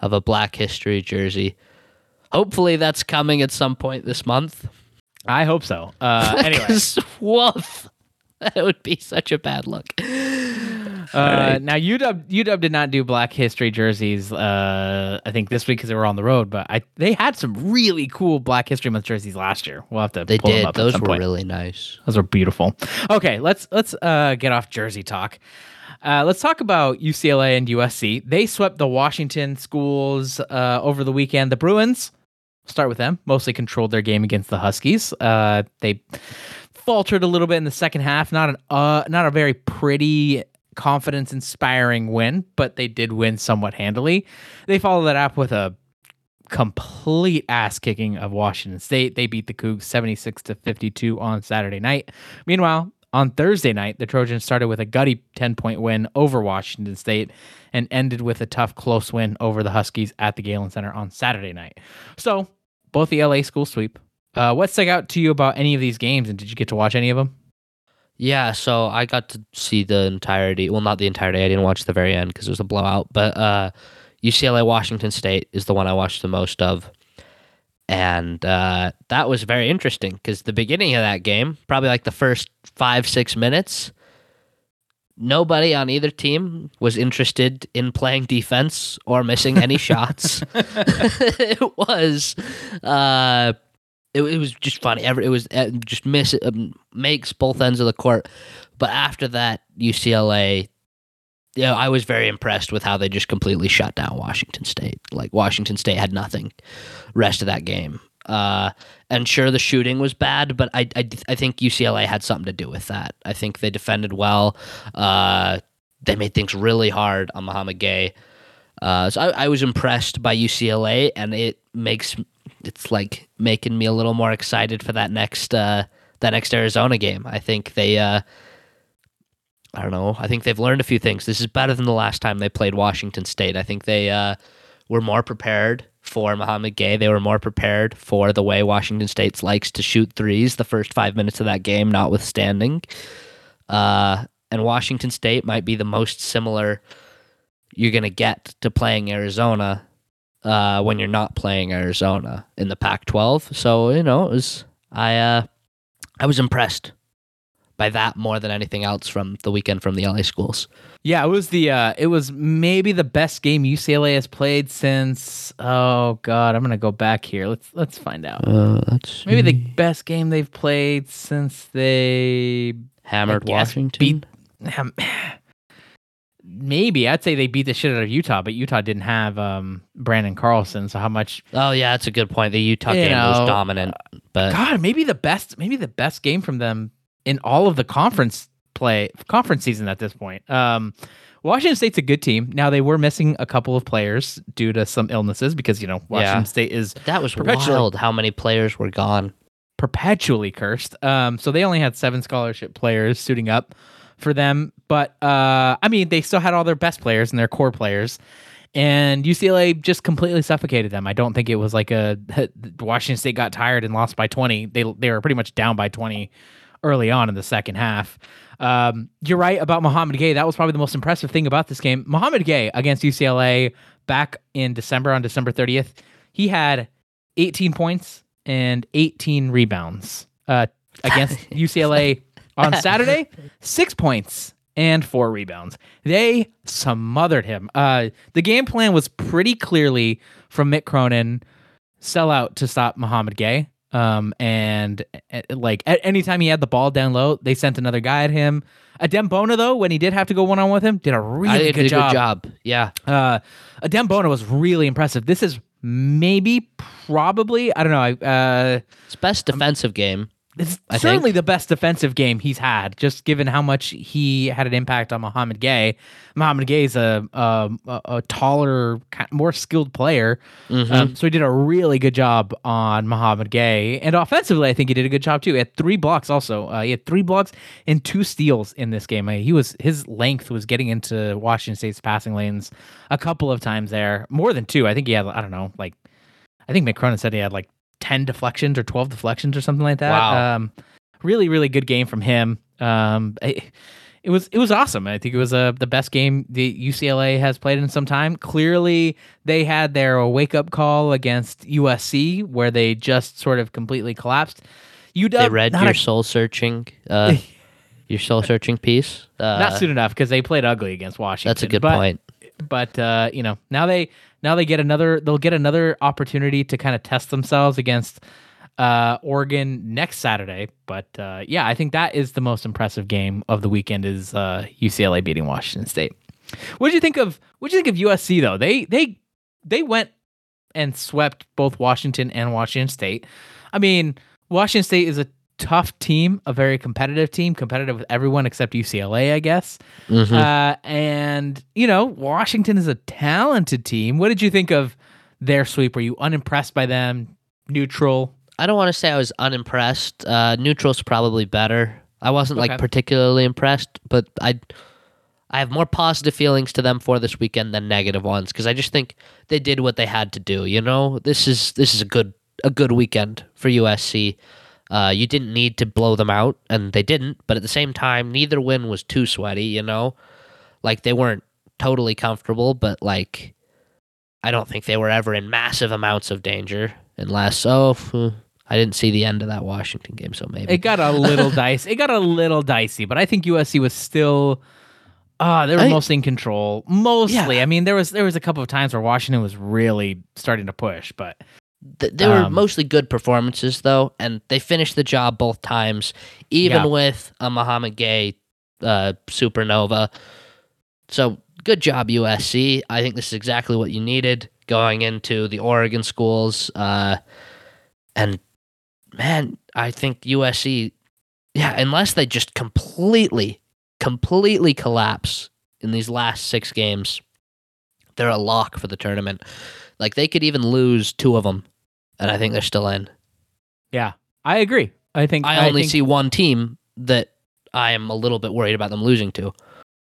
of a Black History jersey. Hopefully, that's coming at some point this month. I hope so. Uh, *laughs* anyway. woof, *laughs* that would be such a bad look. Uh, Alright. Now UW UW did not do Black History jerseys. Uh, I think this week because they were on the road, but I they had some really cool Black History Month jerseys last year. We'll have to. They pull them did; those were point. really nice. Those are beautiful. Okay, let's let's uh, get off Jersey talk. Uh, let's talk about UCLA and USC. They swept the Washington schools uh, over the weekend. The Bruins, start with them, mostly controlled their game against the Huskies. Uh, they faltered a little bit in the second half. Not an uh, not a very pretty, confidence inspiring win, but they did win somewhat handily. They followed that up with a complete ass kicking of Washington State. They beat the Cougs 76 to 52 on Saturday night. Meanwhile, on Thursday night, the Trojans started with a gutty 10 point win over Washington State and ended with a tough, close win over the Huskies at the Galen Center on Saturday night. So, both the LA school sweep. Uh, what stuck out to you about any of these games, and did you get to watch any of them? Yeah, so I got to see the entirety. Well, not the entirety. I didn't watch the very end because it was a blowout. But uh, UCLA Washington State is the one I watched the most of, and uh, that was very interesting because the beginning of that game, probably like the first five six minutes, nobody on either team was interested in playing defense or missing any shots. *laughs* it was. Uh, it, it was just funny. Every, it was uh, just miss um, makes both ends of the court. But after that, UCLA, yeah, I was very impressed with how they just completely shut down Washington State. Like Washington State had nothing rest of that game. Uh, and sure, the shooting was bad, but I, I, I think UCLA had something to do with that. I think they defended well. Uh, they made things really hard on Mouhamed Gueye. Uh, so I, I was impressed by UCLA, and it makes it's like making me a little more excited for that next uh, that next Arizona game. I think they uh, I don't know. I think they've learned a few things. This is better than the last time they played Washington State. I think they uh, were more prepared for Mouhamed Gueye. They were more prepared for the way Washington State likes to shoot threes the first five minutes of that game, notwithstanding. Uh, and Washington State might be the most similar you're going to get to playing Arizona uh, when you're not playing Arizona in the Pac-12. So you know, it was I uh, I was impressed by that more than anything else from the weekend from the LA schools. Yeah, it was the uh, it was maybe the best game UCLA has played since oh god, I'm gonna go back here. Let's let's find out. Uh, that's Maybe the best game they've played since they hammered guess Washington. beat um, maybe I'd say they beat the shit out of Utah, but Utah didn't have um, Branden Carlson. So how much? oh yeah, that's a good point. The Utah game know, was dominant, but God, maybe the best, maybe the best game from them in all of the conference play, conference season at this point. Um, Washington State's a good team. Now they were missing a couple of players due to some illnesses because you know Washington Yeah. State is that was Perpetually- wild. How many players were gone? perpetually cursed. Um, so they only had seven scholarship players suiting up for them. But uh, I mean, they still had all their best players and their core players. And UCLA just completely suffocated them. I don't think it was like a *laughs* Washington State got tired and lost by 20. They they were pretty much down by 20 early on in the second half. Um, you're right about Mouhamed Gueye. That was probably the most impressive thing about this game. Mouhamed Gueye against UCLA back in December on December 30th, he had 18 points and 18 rebounds uh, *laughs* against UCLA on *laughs* Saturday. Six points and four rebounds. They smothered him. Uh, the game plan was pretty clearly from Mick Cronin sell out to stop Mouhamed Gueye. Um, and uh, like at any time he had the ball down low, they sent another guy at him. Adem Bona, though, when he did have to go one on one with him, did a really think good, did a job. good job. Yeah, Uh, Adem Bona was really impressive. This is maybe, probably, I don't know. I, uh, it's best defensive game. It's I certainly the best defensive game he's had, just given how much he had an impact on Mouhamed Gueye. Mouhamed Gueye is a a, a, taller, more skilled player, Mhm. um, so he did a really good job on Mouhamed Gueye. And offensively, I think he did a good job too. He had three blocks. Also, uh, he had three blocks and two steals in this game. Uh, he was his length was getting into Washington State's passing lanes a couple of times there, more than two. I think he had I don't know, like I think Mick Cronin said he had like ten deflections or twelve deflections or something like that. Wow. Um, really, really good game from him. Um, it, it was it was awesome. I think it was uh, the best game the UCLA has played in some time. Clearly, they had their wake up call against USC, where they just sort of completely collapsed. UW They read your a- soul searching, uh, *laughs* your soul searching piece. Uh, not soon enough because they played ugly against Washington. That's a good but, point. But uh, you know, now they now they get another they'll get another opportunity to kind of test themselves against uh, Oregon next Saturday. But uh, yeah, I think that is the most impressive game of the weekend is uh, UCLA beating Washington State. What did you think of what did you think of USC though? They they they went and swept both Washington and Washington State. I mean, Washington State is a tough team, a very competitive team, competitive with everyone except UCLA, I guess. Mhm. Uh, and you know, Washington is a talented team. What did you think of their sweep? Were you unimpressed by them? Neutral? I don't want to say I was unimpressed. Uh, neutral's probably better. I wasn't Okay. like particularly impressed, but I I have more positive feelings to them for this weekend than negative ones because I just think they did what they had to do. You know, this is this is a good a good weekend for USC. Uh, you didn't need to blow them out, and they didn't. But at the same time, neither win was too sweaty. You know, like they weren't totally comfortable, but like I don't think they were ever in massive amounts of danger. Unless, oh, I didn't see the end of that Washington game, so maybe It got a little *laughs* dicey. It got a little dicey, but I think USC was still. Uh, they were I- mostly in control. Mostly, Yeah. I mean, there was there was a couple of times where Washington was really starting to push, but Th- they were Um, mostly good performances though, and they finished the job both times, even Yeah. with a Mouhamed Gueye uh, supernova. So good job, USC. I think this is exactly what you needed going into the Oregon schools. Uh, and man, I think USC, yeah, unless they just completely, completely collapse in these last six games, they're a lock for the tournament. Like they could even lose two of them, and I think they're still in. yeah, I agree. I think I only think, see one team that I am a little bit worried about them losing to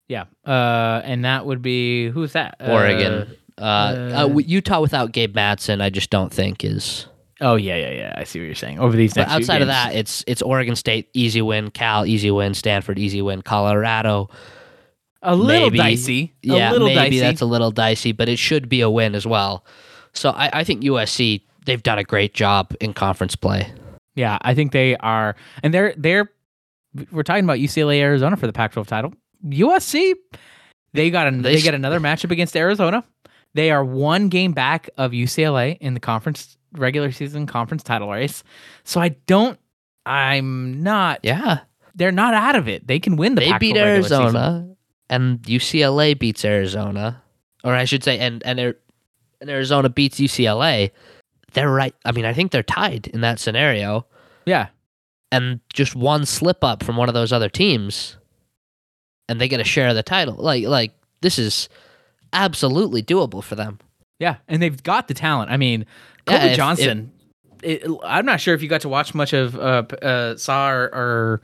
Yeah. Uh, and that would be who's that? Oregon. Uh, uh, uh, Utah without Gabe Madsen, I just don't think is. Uh, oh yeah, yeah, yeah. I see what you're saying. Over these But next few outside of that, it's it's Oregon State easy win, Cal easy win, Stanford easy win, Colorado a little maybe- dicey. Yeah, a little maybe dicey. that's a little dicey, but it should be a win as well. So I, I think USC they've done a great job in conference play. Yeah, I think they are, and they're they're. We're talking about UCLA Arizona for the Pac-12 title. USC, they got an, They they, get another matchup against Arizona. They are one game back of UCLA in the conference regular season conference title race. So I don't. I'm not. Yeah, They're not out of it. They can win the. they Pac-12 beat regular season. Arizona, and UCLA beats Arizona, or I should say, and and, and Arizona beats UCLA. They're right. I mean, I think they're tied in that scenario, Yeah, and just one slip up from one of those other teams, and they get a share of the title. Like like this is absolutely doable for them. yeah, and they've got the talent. I mean, Yeah, Kobe if- Johnson. it, I'm not sure if you got to watch much of uh, uh saw or, or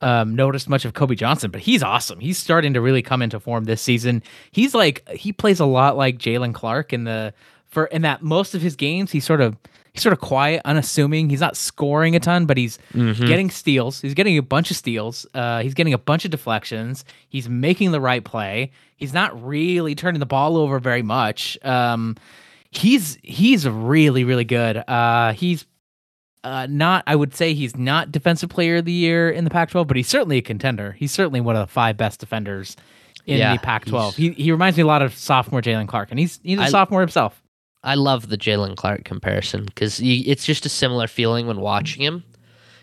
um, noticed much of Kobe Johnson, but he's awesome. He's starting to really come into form this season. He's like he plays a lot like Jaylen Clark in the for in that most of his games he's sort of he's sort of quiet, unassuming. He's not scoring a ton, but he's getting steals. He's getting a bunch of steals. Uh, he's getting a bunch of deflections. He's making the right play. He's not really turning the ball over very much. Um, he's he's really really good. Uh, he's uh, not. I would say he's not defensive player of the year in the Pac-12, but he's certainly a contender. He's certainly one of the five best defenders in Yeah, the Pac-12. He he reminds me a lot of sophomore Jaylen Clark, and he's he's a I- sophomore himself. I love the Jaylen Clark comparison because it's just a similar feeling when watching him.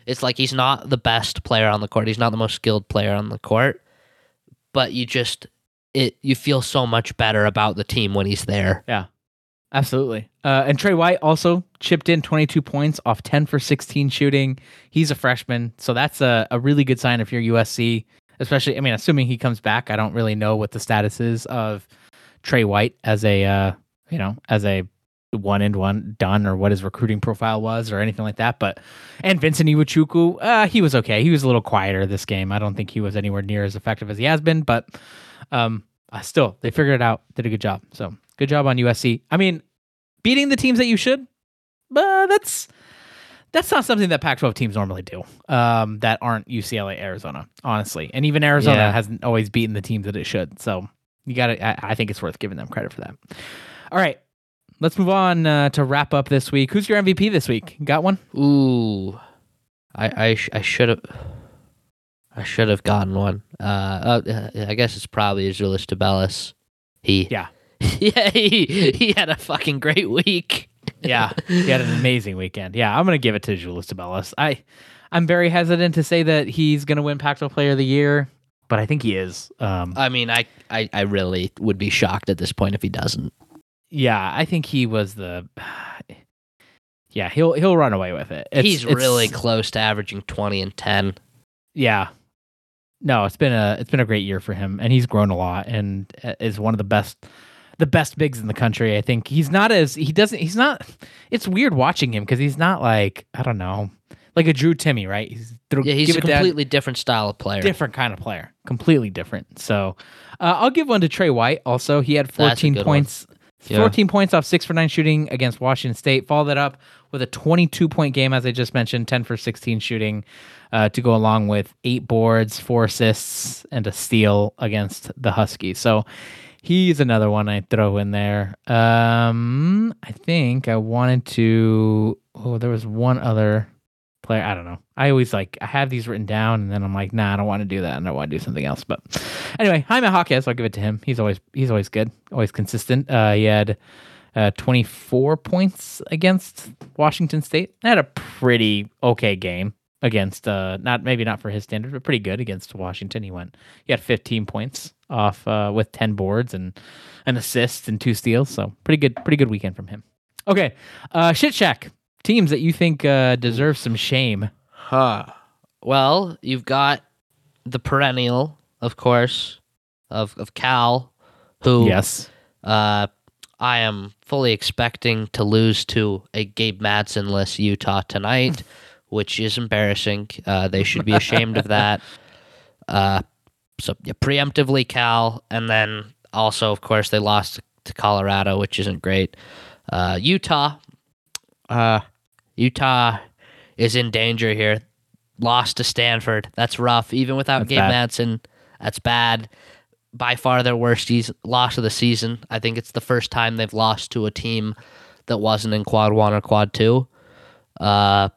It's like he's not the best player on the court. He's not the most skilled player on the court, but you just it you feel so much better about the team when he's there. Yeah, absolutely. Uh, and Tre White also chipped in 22 points off 10 for 16 shooting. He's a freshman, so that's a, a really good sign if you're USC. Especially, I mean, assuming he comes back. I don't really know what the status is of Tre White as a, uh, you know, as a one and one done or what his recruiting profile was or anything like that. But and Vincent Iwuchukwu, uh, he was okay. He was a little quieter this game. I don't think he was anywhere near as effective as he has been, but um, uh, still they figured it out. Did a good job. So good job on USC. I mean, beating the teams that you should, but that's that's not something that Pac-12 teams normally do. Um, that aren't UCLA, Arizona, honestly, and even Arizona Yeah. hasn't always beaten the teams that it should. So you got to. I, I think it's worth giving them credit for that. All right, let's move on uh, to wrap up this week. Who's your MVP this week? Got one? Ooh, I I, sh- I should have I should have gotten one. Uh, uh, I guess it's probably Azuolas Tubelis. He Yeah. *laughs* yeah he he had a fucking great week. Yeah, he had an amazing weekend. Yeah, I'm gonna give it to Azuolas Tubelis. I, I'm very hesitant to say that he's gonna win Pac-12 Player of the Year, but I think he is. Um, I mean, I, I I really would be shocked at this point if he doesn't. Yeah, I think he was the. *sighs* Yeah, he'll he'll run away with it. It's- He's it's- really close to averaging twenty and ten. yeah. No, it's been a it's been a great year for him, and he's grown a lot, and uh, is one of the best the best bigs in the country. I think he's not as he doesn't he's not. It's weird watching him because he's not like I don't know like a Drew Timme, right? He's Yeah, he's a completely different style of player. different kind of player, completely different. So uh, I'll give one to Tre White. Also, he had 14 points. one. Yeah. 14 points off six for nine shooting against Washington State. Followed that up with a 22 point game, as I just mentioned, 10 for 16 shooting uh, to go along with eight boards, four assists, and a steal against the Huskies. So he's another one I throw in there. Um, I think I wanted to. Oh, there was one other player. I don't know. I always like I have these written down, and then I'm like, nah, I don't want to do that, and I want to do something else. But anyway, Jaime Jaquez, I'll give it to him. He's always he's always good, always consistent. Uh, he had uh, 24 points against Washington State. Had a pretty okay game against uh not maybe not for his standard, but pretty good against Washington. He went he had 15 points off uh, with 10 boards and an assist and two steals. So pretty good pretty good weekend from him. Okay, uh, shit shack teams that you think uh, deserve some shame. Huh. Well, you've got the perennial, of course, of of Cal, who Yes. uh, I am fully expecting to lose to a Gabe Madsen-less Utah tonight, *laughs* which is embarrassing. Uh, they should be ashamed of that. *laughs* Uh, so yeah, preemptively Cal, and then also, of course, they lost to Colorado, which isn't great. Uh, Utah, uh, Utah is in danger here. Lost to Stanford. That's rough. Even without That's Gabe bad. Madsen, that's bad. By far their worst loss of the season. I think it's the first time they've lost to a team that wasn't in quad one or quad two. Uh,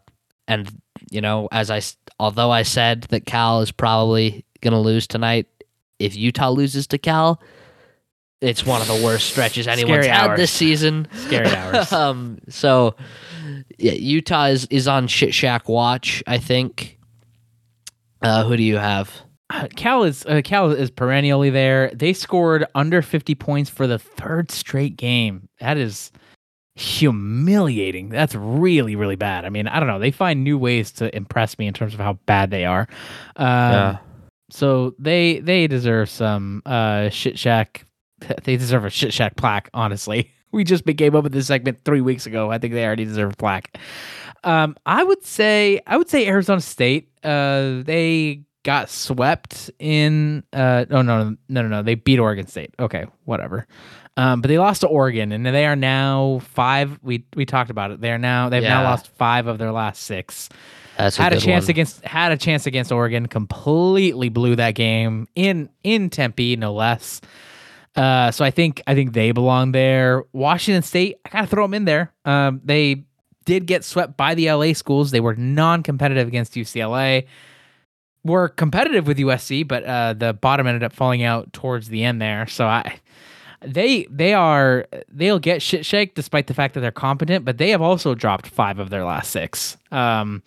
and you know, as I although I said that Cal is probably gonna lose tonight, if Utah loses to Cal, it's one of the worst stretches anyone's Scary had hours. this season. Scary *laughs* hours. um, so yeah, Utah is is on shit shack watch. I think. Uh, who do you have? Uh, Cal is uh, Cal is perennially there. They scored under 50 points for the third straight game. That is humiliating. That's really really bad. I mean, I don't know. They find new ways to impress me in terms of how bad they are. Um, So they they deserve some uh shit shack. *laughs* They deserve a shit shack plaque. Honestly, *laughs* we just became up with this segment three weeks ago. I think they already deserve a plaque. Um, I would say I would say Arizona State. Uh, they got swept in. Uh, oh no no no no they beat Oregon State. Okay, whatever. Um, but they lost to Oregon, and they are now five. We we talked about it. They are now they've now lost five of their last six That's a had a good chance one. against had a chance against Oregon, completely blew that game in in Tempe, no less. Uh, so I think I think they belong there. Washington State, I gotta throw them in there. Um, they did get swept by the LA schools. They were non-competitive against UCLA. Were competitive with USC, but uh, the bottom ended up falling out towards the end there. So I, they they are they'll get shit shake despite the fact that they're competent, but they have also dropped five of their last six. Um,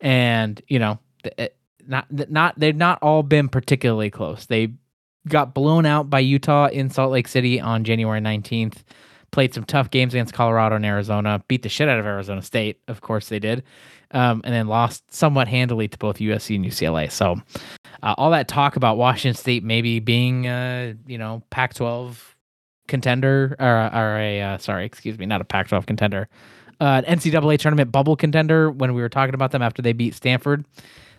and you know, it- not not they've not all been particularly close. They got blown out by Utah in Salt Lake City on January 19th. Played some tough games against Colorado and Arizona. Beat the shit out of Arizona State, of course they did, um, and then lost somewhat handily to both USC and UCLA. So, uh, all that talk about Washington State maybe being, uh, you know, Pac-12 contender or, or a uh, sorry, excuse me, not a Pac-12 contender, uh, an NCAA tournament bubble contender when we were talking about them after they beat Stanford.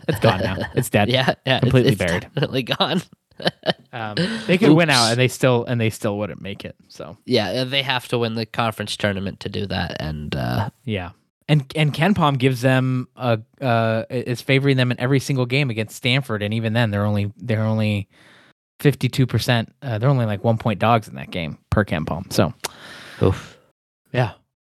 It's gone now. It's dead. *laughs* yeah, yeah, it's- completely it's buried. definitely gone. Um, they could win out, and they still and they still wouldn't make it. So Yeah, uh, they have to win the conference tournament to do that, and uh, yeah, and and KenPom gives them a uh is favoring them in every single game against Stanford, and even then they're only they're only fifty two percent. They're only like one point dogs in that game per KenPom. So oof. yeah.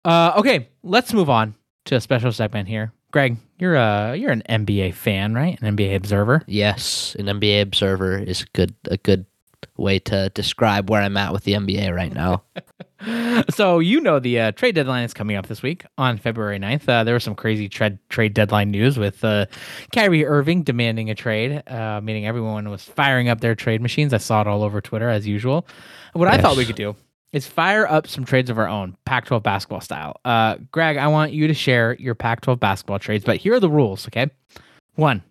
Uh, okay, let's move on to a special segment here. Greg, you're a you're an NBA fan, right? An NBA observer. yes, an NBA observer is good a good way to describe where I'm at with the NBA right now. *laughs* so you know the uh, trade deadline is coming up this week on February 9th. Uh, there was some crazy trade trade deadline news with uh, Kyrie Irving demanding a trade, uh, meaning everyone was firing up their trade machines. I saw it all over Twitter as usual. What I thought we could do is fire up some trades of our own, Pac-12 basketball style. Uh, Greg, I want you to share your Pac-12 basketball trades, but here are the rules. Okay, one.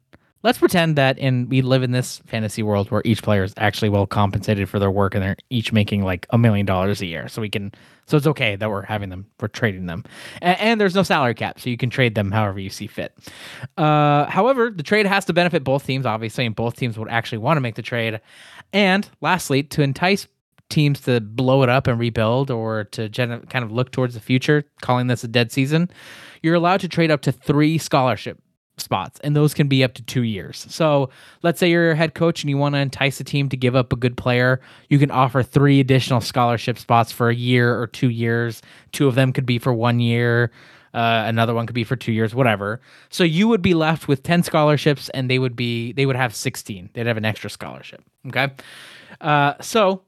Let's pretend that in we live in this fantasy world where each player is actually well compensated for their work and they're each making like a million dollars a year. So we can so it's okay that we're having them, we're trading them. And, and there's no salary cap, so you can trade them however you see fit. Uh, however, the trade has to benefit both teams, obviously, and both teams would actually want to make the trade. And lastly, to entice teams to blow it up and rebuild or to gen- kind of look towards the future, calling this a dead season, you're allowed to trade up to three scholarship spots, and those can be up to two years. So let's say you're a head coach and you want to entice a team to give up a good player, you can offer three additional scholarship spots for a year or two years. Two of them could be for one year. Uh, another one could be for two years, whatever. So you would be left with ten scholarships, and they would be they would have sixteen. They'd have an extra scholarship. Okay. Uh, so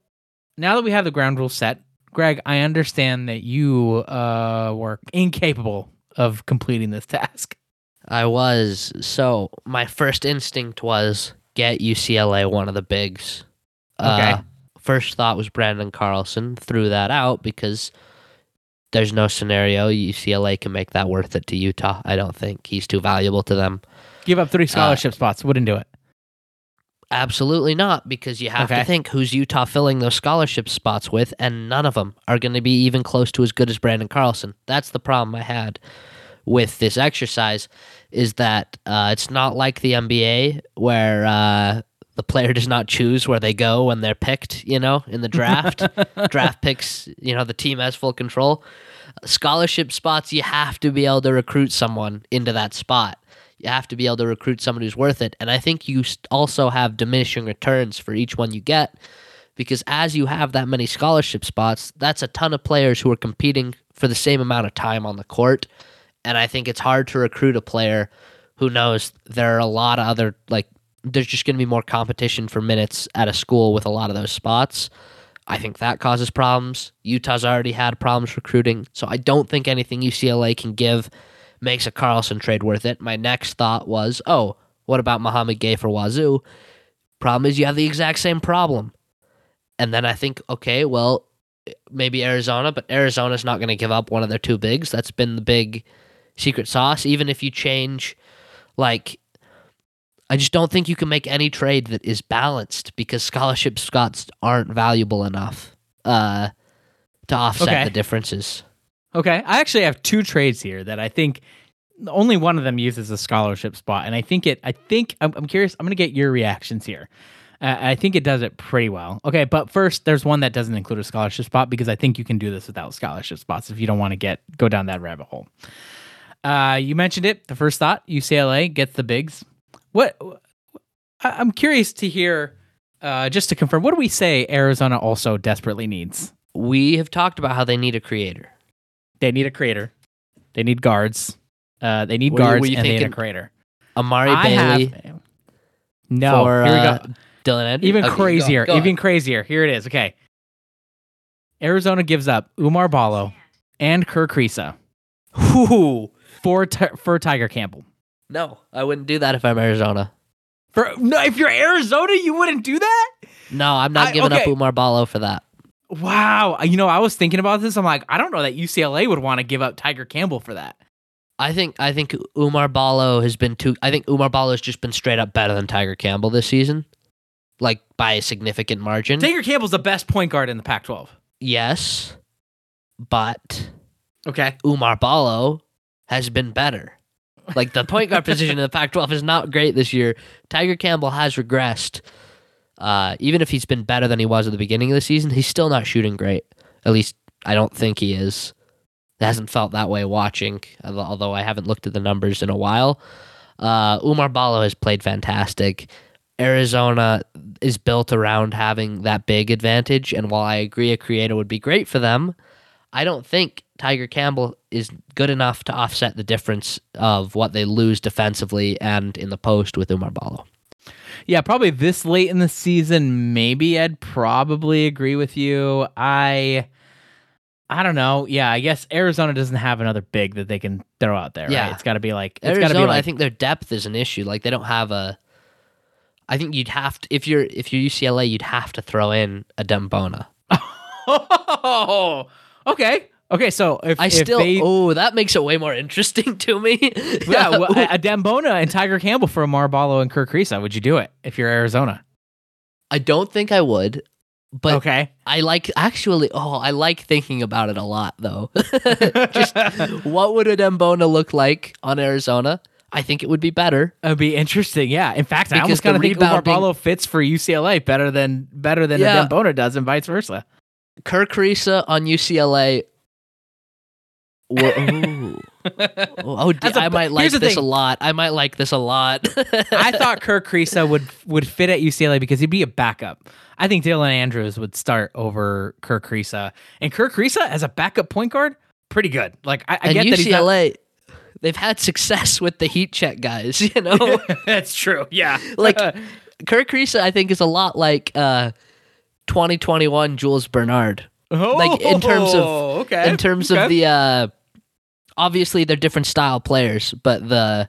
now that we have the ground rules set, Greg, I understand that you uh, were incapable of completing this task. I was so my first instinct was get UCLA one of the bigs. Okay. Uh, first thought was Branden Carlson. Threw that out because there's no scenario UCLA can make that worth it to Utah. I don't think he's too valuable to them. Give up three scholarship spots. Wouldn't do it. Absolutely not, because you have Okay. to think who's Utah filling those scholarship spots with, and none of them are going to be even close to as good as Branden Carlson. That's the problem I had with this exercise, is that uh, it's not like the NBA where uh, the player *laughs* does not choose where they go when they're picked, you know, in the draft. *laughs* draft picks, you know, the team has full control. Scholarship spots, you have to be able to recruit someone into that spot. You have to be able to recruit someone who's worth it. And I think you also have diminishing returns for each one you get because as you have that many scholarship spots, that's a ton of players who are competing for the same amount of time on the court. And I think it's hard to recruit a player who knows there are a lot of other, like, there's just going to be more competition for minutes at a school with a lot of those spots. I think that causes problems. Utah's already had problems recruiting, so I don't think anything UCLA can give makes a Carlson trade worth it. My next thought was, oh, what about Mouhamed Gueye for Wazoo? Problem is, you have the exact same problem. And then I think, okay, well, maybe Arizona, but Arizona's not going to give up one of their two bigs. That's been the big secret sauce. Even if you change, like, I just don't think you can make any trade that is balanced because scholarship spots aren't valuable enough uh, to offset Okay. the differences. Okay, I actually have two trades here that I think only one of them uses a scholarship spot, and I think it. I think I'm, I'm curious. I'm going to get your reactions here. Uh, I think it does it pretty well. Okay, but first, there's one that doesn't include a scholarship spot because I think you can do this without scholarship spots if you don't want to get go down that rabbit hole. Uh, you mentioned it. The first thought: UCLA gets the bigs. What? I- I'm curious to hear. Uh, just to confirm, what do we say Arizona also desperately needs? We have talked about how they need a creator. They need a creator. They need guards. Uh, they need you- guards were you and they need a creator. Amari I Bailey have. No, for here we uh. Dylan Ed- Even Okay, go- crazier. go ahead. even crazier. Here it is. Okay. Arizona gives up Oumar Ballo and Kerr Kriisa Ooh. for Ti- for Tiger Campbell. No, I wouldn't do that if I'm Arizona. For no, if you're Arizona, you wouldn't do that. No, I'm not I- giving up. Oumar Ballo for that. Wow. You know, I was thinking about this. I'm like, I don't know that UCLA would want to give up Tiger Campbell for that. I think I think Oumar Ballo has been too. I think Oumar Ballo has just been straight up better than Tiger Campbell this season, like by a significant margin. Tiger Campbell's the best point guard in the Pac-12. yes, but Okay. Umar Ballo has been better. Like the point guard position in the *laughs* Pac-12 is not great this year. Tiger Campbell has regressed. Uh, even if he's been better than he was at the beginning of the season, he's still not shooting great. At least I don't think he is. It hasn't felt that way watching, although I haven't looked at the numbers in a while. Uh, Oumar Ballo has played fantastic. Arizona is built around having that big advantage, and while I agree a creator would be great for them, I don't think Tiger Campbell is good enough to offset the difference of what they lose defensively and in the post with Oumar Ballo. Yeah, probably this late in the season, maybe I'd probably agree with you. I I don't know. Yeah, I guess Arizona doesn't have another big that they can throw out there. Yeah. right? it's got to be like it's Arizona, got to be like I think their depth is an issue. Like they don't have a. I think you'd have to if you're if you're UCLA, you'd have to throw in Adem Bona. *laughs* Oh, okay, okay. So if I if still they, oh that makes it way more interesting *laughs* to me. *laughs* yeah, well, a, a *laughs* Dembona and Tiger Campbell for Oumar Ballo and Kerr Kriisa, would you do it if you're Arizona? I don't think I would, but okay, I like actually. Oh, I like thinking about it a lot though. Just what would Adem Bona look like on Arizona? I think it would be better. it'd be interesting. Yeah. In fact, I Because almost the kind of think rebounding- fits for UCLA better than better than Yeah. Adem Bona does, and vice versa. Kerr Kriisa on UCLA. Ooh. *laughs* Oh, d- That's a- I might like this thing. a lot. I might like this a lot. *laughs* I thought *laughs* Kerr Kriisa would would fit at UCLA because he'd be a backup. I think Dylan Andrews would start over Kerr Kriisa, and Kerr Kriisa as a backup point guard, pretty good. Like I, I get that he's not. UCLA, they've had success with the heat check guys. You know, That's true. Yeah. like Kerr Kriisa, I think is a lot like uh, 2021 Jules Bernard. like, in terms of- Oh, okay. in terms okay. of the uh obviously they're different style players but the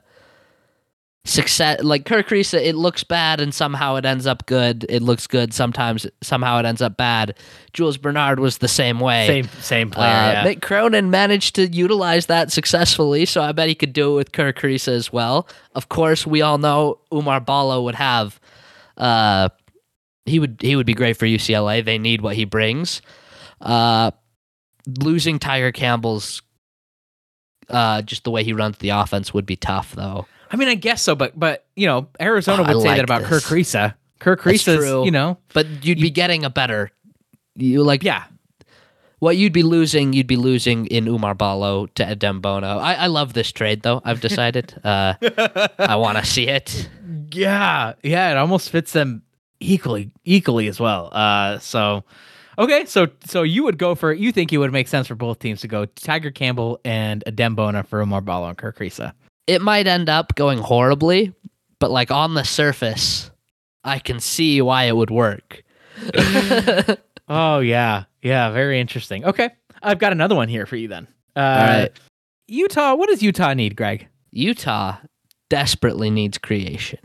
success like Kerr Kriisa, it looks bad and somehow it ends up good it looks good sometimes somehow it ends up bad Jules Bernard was the same way same same player. uh, yeah. Mick Cronin managed to utilize that successfully, so I bet he could do it with Kerr Kriisa as well. Of course, we all know Oumar Ballo would have. Uh, he would he would be great for UCLA. They need what he brings. Uh, losing Tiger Campbell's uh, just the way he runs the offense would be tough, though. I mean, I guess so, but but you know, Arizona Oh, would say like that about this. Kerr Kriisa. Kirk true. you know, But you'd be getting a better. You like yeah, what you'd be losing. You'd be losing in Oumar Ballo to Adem Bona. I, I love this trade though. I've decided. *laughs* uh, I want to see it. yeah, yeah. It almost fits them equally, equally as well. Uh, so okay, so so you would go for you think it would make sense for both teams to go Tiger Campbell and Adem Bona for Oumar Ballo and Kerr Kriisa. It might end up going horribly, but like on the surface, I can see why it would work. *laughs* Oh yeah, yeah. Very interesting. Okay, I've got another one here for you then. Uh, All right. Utah. What does Utah need, Greg? Utah desperately needs creation.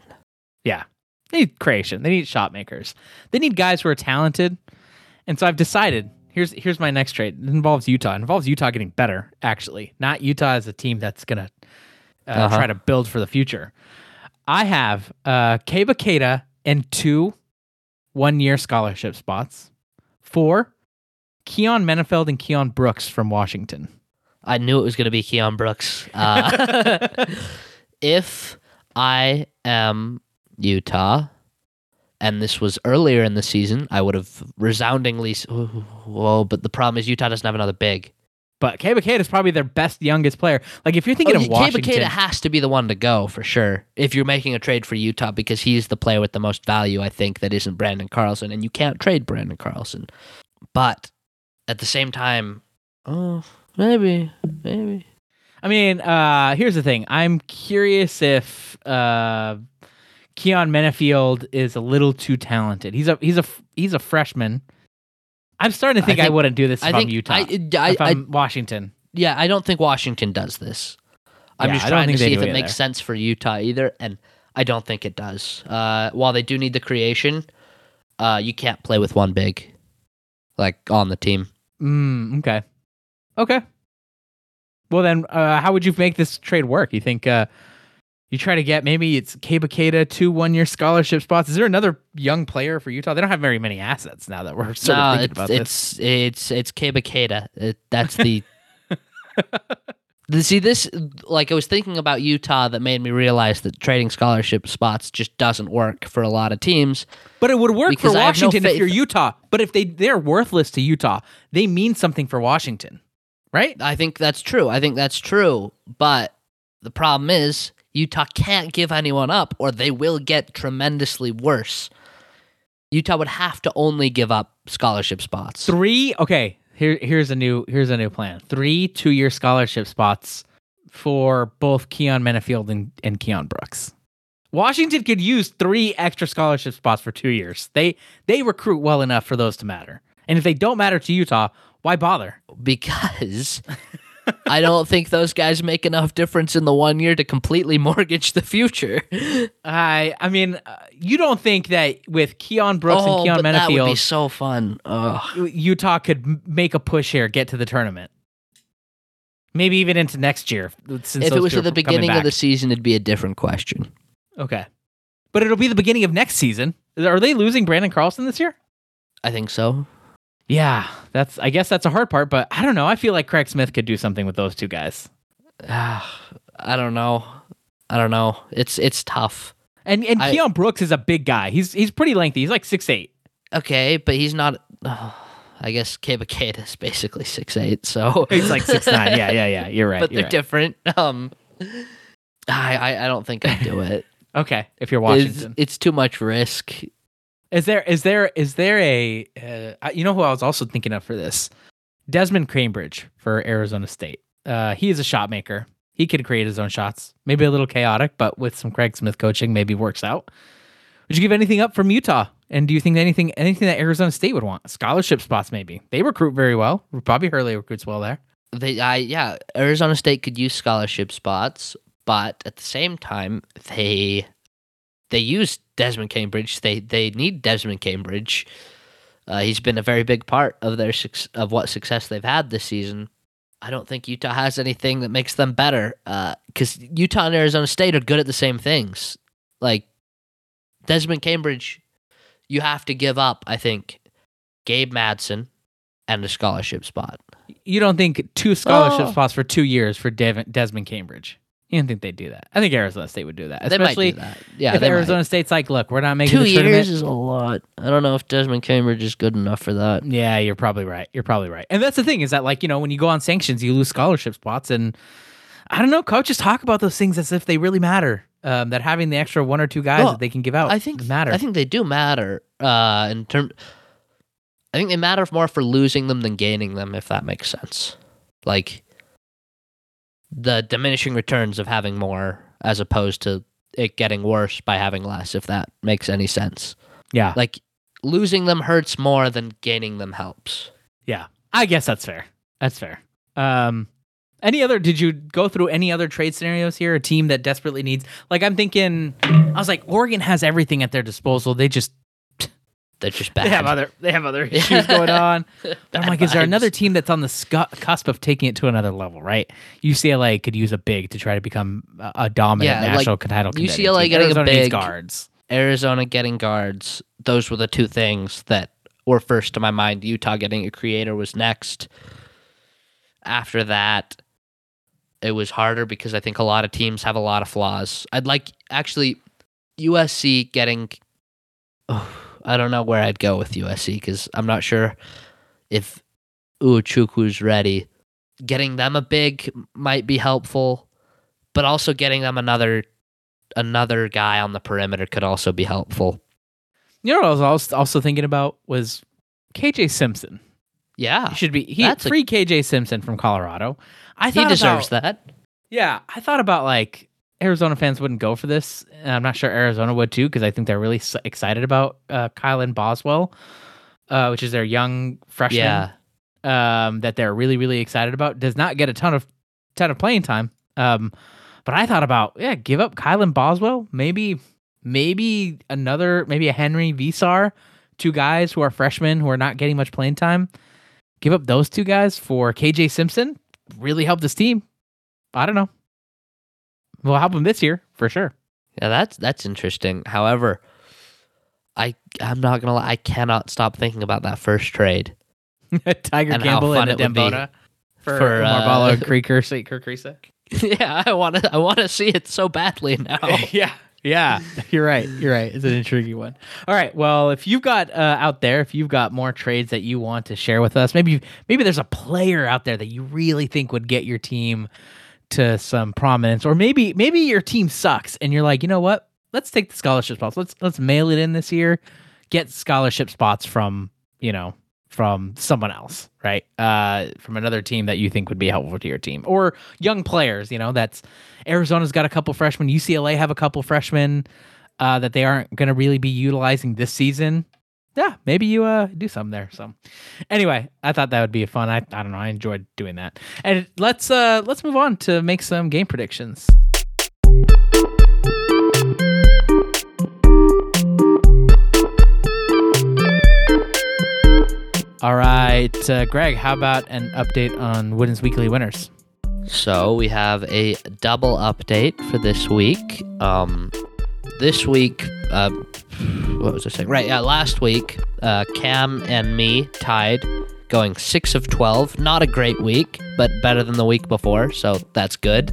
Yeah. They need creation. They need shot makers. They need guys who are talented. And so I've decided here's here's my next trade. It involves Utah. It involves Utah getting better, actually. Not Utah as a team that's gonna uh, Uh-huh. try to build for the future. I have uh Keita and two one year scholarship spots for Keyon Menifield and Keion Brooks from Washington. I knew it was going to be Keion Brooks. Uh, *laughs* *laughs* if I am Utah, and this was earlier in the season, I would have resoundingly. Whoa, but the problem is Utah doesn't have another big. But Keba Keita is probably their best youngest player. Like if you're thinking Oh, of Washington, Keita has to be the one to go for sure. If you're making a trade for Utah, because he's the player with the most value, I think that isn't Branden Carlson, and you can't trade Branden Carlson. But at the same time, oh, maybe, maybe. I mean, uh, here's the thing. I'm curious if uh, Keyon Menifield is a little too talented. He's a he's a he's a freshman. I'm starting to I think I, wouldn't do this if I think I'm Utah. I, I, if I, I'm Washington. yeah, I don't think Washington does this. I'm Yeah, just I don't trying to think see if it makes sense for Utah either, and I don't think it does. Uh, while they do need the creation, uh, you can't play with one big, like on the team. Mm, okay. Okay. Well then, uh, how would you make this trade work? You think uh, you try to get maybe it's Keba Keita two one year scholarship spots? Is there another young player for Utah? They don't have very many assets now that we're *laughs* sort of thinking it's about this. it's, it's it's Keba It, that's *laughs* the. See this, like I was thinking about Utah, that made me realize that trading scholarship spots just doesn't work for a lot of teams. But it would work for have no Washington if you're Utah. But if they they're worthless to Utah, they mean something for Washington, right? I think that's true. I think that's true. But the problem is Utah can't give anyone up or they will get tremendously worse. Utah would have to only give up scholarship spots. Three. Okay, here here's a new here's a new plan. Three two year scholarship spots for both Keyon Menifield and, and Keion Brooks. Washington could use three extra scholarship spots for two years. They they recruit well enough for those to matter. And if they don't matter to Utah, why bother? Because I don't think those guys make enough difference in the one year to completely *laughs* mortgage the future. I I mean, uh, you don't think that with Keion Brooks oh, and Keon but that would be so fun. Ugh. Utah could make a push here, get to the tournament. Maybe even into next year. Since If it was at the beginning of the season, it'd be a different question. Okay. But it'll be the beginning of next season. Are they losing Branden Carlson this year? I think so. Yeah, that's I guess that's a hard part, but I don't know. I feel like Craig Smith could do something with those two guys. Ah, I don't know. I don't know. It's it's tough. And and I- Keion Brooks is a big guy. He's he's pretty lengthy. He's like six eight. Okay, but he's not. oh, I guess Keba Keita is basically six eight. So He's like six nine. Yeah, yeah, yeah. You're *laughs* right. but you're they're right. different. Um, I, I I don't think I'd do it. *laughs* Okay, if you're It's, Washington, it's too much risk. Is there is there is there a uh, you know who I was also thinking of for this? Desmond Cambridge for Arizona State. Uh, he is a shot maker. He could create his own shots. Maybe a little chaotic, but with some Craig Smith coaching, maybe works out. Would you give anything up from Utah? And do you think anything anything that Arizona State would want? Scholarship spots, maybe. They recruit very well. Bobby Hurley recruits well there. They I yeah, Arizona State could use scholarship spots, but at the same time they they use Desmond Cambridge. They they need Desmond Cambridge. Uh, he's been a very big part of their of what success they've had this season. I don't think Utah has anything that makes them better because Utah and Arizona State are good at the same things. Like Desmond Cambridge, you have to give up. I think Gabe Madsen and a scholarship spot. You don't think two scholarship Oh. spots for two years for Dev- Desmond Cambridge? You didn't think they'd do that. I think Arizona State would do that, They might especially do that. Yeah, if they might. Arizona State's like, look, we're not making Two the tournament. years is a lot. I don't know if Desmond Cambridge is good enough for that. Yeah, you're probably right. You're probably right. And that's the thing is that like, you know, when you go on sanctions, you lose scholarship spots and I don't know, coaches talk about those things as if they really matter. Um, that having the extra one or two guys Well, that they can give out I think matter. I think they do matter. Uh, in term, I think they matter more for losing them than gaining them, if that makes sense. Like the diminishing returns of having more, as opposed to it getting worse by having less, if that makes any sense. yeah. Like losing them hurts more than gaining them helps. Yeah. I guess that's fair. That's fair. Um any other did you go through any other trade scenarios here? A team that desperately needs like I'm thinking I was like, Oregon has everything at their disposal. They just They're just bad. they have other they have other *laughs* issues going on. *laughs* I'm like, is there another team that's on the scu- cusp of taking it to another level, right? UCLA could use a big to try to become a, a dominant Yeah, like, national title contender. UCLA getting a Arizona needs big- guards. Arizona getting guards. Those were the two things that were first to my mind. Utah getting a creator was next. After that, it was harder because I think a lot of teams have a lot of flaws. I'd like actually USC getting. *sighs* Oh, I don't know where I'd go with USC because I'm not sure if Uchukwu's ready. Getting them a big might be helpful, but also getting them another another guy on the perimeter could also be helpful. You know what I was also- thinking about was KJ Simpson. Yeah, He should be he That's a- free KJ Simpson from Colorado. I he deserves about, that. Yeah, I thought about like Arizona fans wouldn't go for this. And I'm not sure Arizona would too because I think they're really s- excited about uh, Kylan Boswell, uh, which is their young freshman. Yeah, um, that they're really really excited about. Does not get a ton of ton of playing time. Um, but I thought about yeah, give up Kylan Boswell, maybe maybe another maybe a Henri Veesaar, two guys who are freshmen who are not getting much playing time. Give up those two guys for KJ Simpson. Really help this team. I don't know. We'll help them this year for sure. yeah, that's that's interesting. However, I I'm not gonna lie, I cannot stop thinking about that first trade. *laughs* Tiger And Campbell and Dembona for, for, uh, Marbala Creeker Kirk *laughs* yeah, I want to I want to see it so badly now. *laughs* yeah. Yeah, you're right. You're right. It's an intriguing one. All right. Well, if you've got uh, out there, if you've got more trades that you want to share with us, maybe maybe there's a player out there that you really think would get your team to some prominence, or maybe maybe your team sucks and you're like, you know what? Let's take the scholarship spots. Let's let's mail it in this year. Get scholarship spots from you know from someone else, right? Uh, from another team that you think would be helpful to your team, or young players. You know, that's Arizona's got a couple freshmen. UCLA have a couple freshmen uh, that they aren't going to really be utilizing this season. Yeah, maybe you uh, do some there. So, anyway, I thought that would be fun. I, I don't know. I enjoyed doing that. And let's uh, let's move on to make some game predictions. All right, uh, Greg. How about an update on Wooden's weekly winners? So we have a double update for this week. Um, this week, uh, what was I saying? Right, yeah, last week, uh, Cam and me tied, going six of twelve. Not a great week, but better than the week before, so that's good.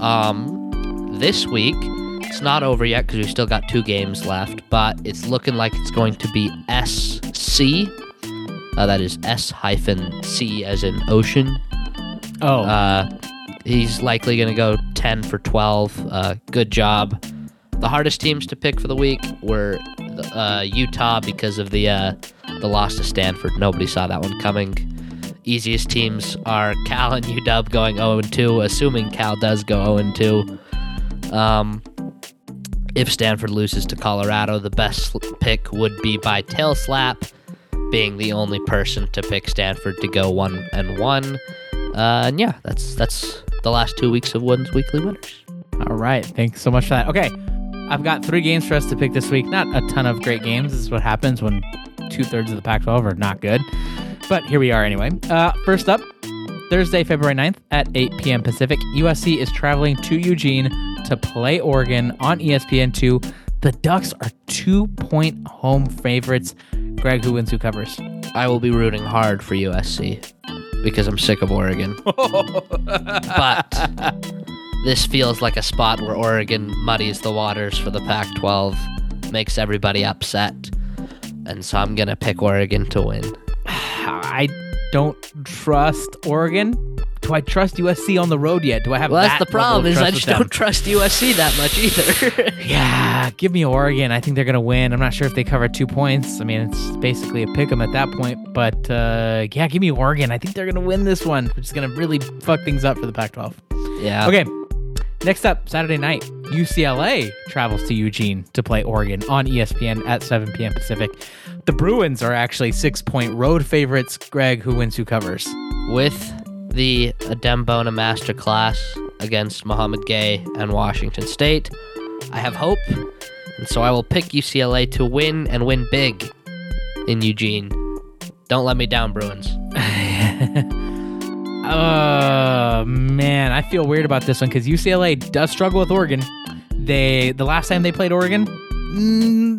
Um, this week, it's not over yet because we still got two games left, but it's looking like it's going to be SC. Uh, that is S hyphen C as in ocean. Oh, Uh, he's likely going to go 10 for 12. Uh, good job. The hardest teams to pick for the week were uh, Utah because of the uh, the loss to Stanford. Nobody saw that one coming. Easiest teams are Cal and UW going 0 2, assuming Cal does go 0 2. Um, if Stanford loses to Colorado, the best pick would be by tail slap, being the only person to pick Stanford to go 1 and 1. Uh, and yeah, that's that's the last two weeks of Wooden's weekly winners. All right. Thanks so much for that. Okay. I've got three games for us to pick this week. Not a ton of great games. This is what happens when two thirds of the Pac 12 are not good. But here we are anyway. Uh, first up, Thursday, February 9th at 8 p.m. Pacific, USC is traveling to Eugene to play Oregon on E ESPN2. The Ducks are two point home favorites. Greg, who wins, who covers? I will be rooting hard for USC because I'm sick of Oregon. *laughs* but this feels like a spot where Oregon muddies the waters for the Pac 12, makes everybody upset. And so I'm going to pick Oregon to win. *sighs* I don't trust Oregon. Do I trust USC on the road yet? Do I have Well, that Well that's the problem is I just don't trust USC that much either. *laughs* Yeah, give me Oregon. I think they're gonna win. I'm not sure if they cover two points. I mean, it's basically a pick 'em at that point. But uh, yeah, give me Oregon. I think they're gonna win this one, which is gonna really fuck things up for the Pac-12. yeah. Okay, next up, Saturday night, UCLA travels to Eugene to play Oregon on ESPN at 7 p.m. Pacific. The Bruins are actually six-point road favorites. Greg, who wins? Who covers? With the Adem Bona Masterclass against Mouhamed Gueye and Washington State, I have hope. And so I will pick UCLA to win and win big in Eugene. Don't let me down, Bruins. *laughs* Oh man, I feel weird about this one because UCLA does struggle with Oregon. They the last time they played Oregon,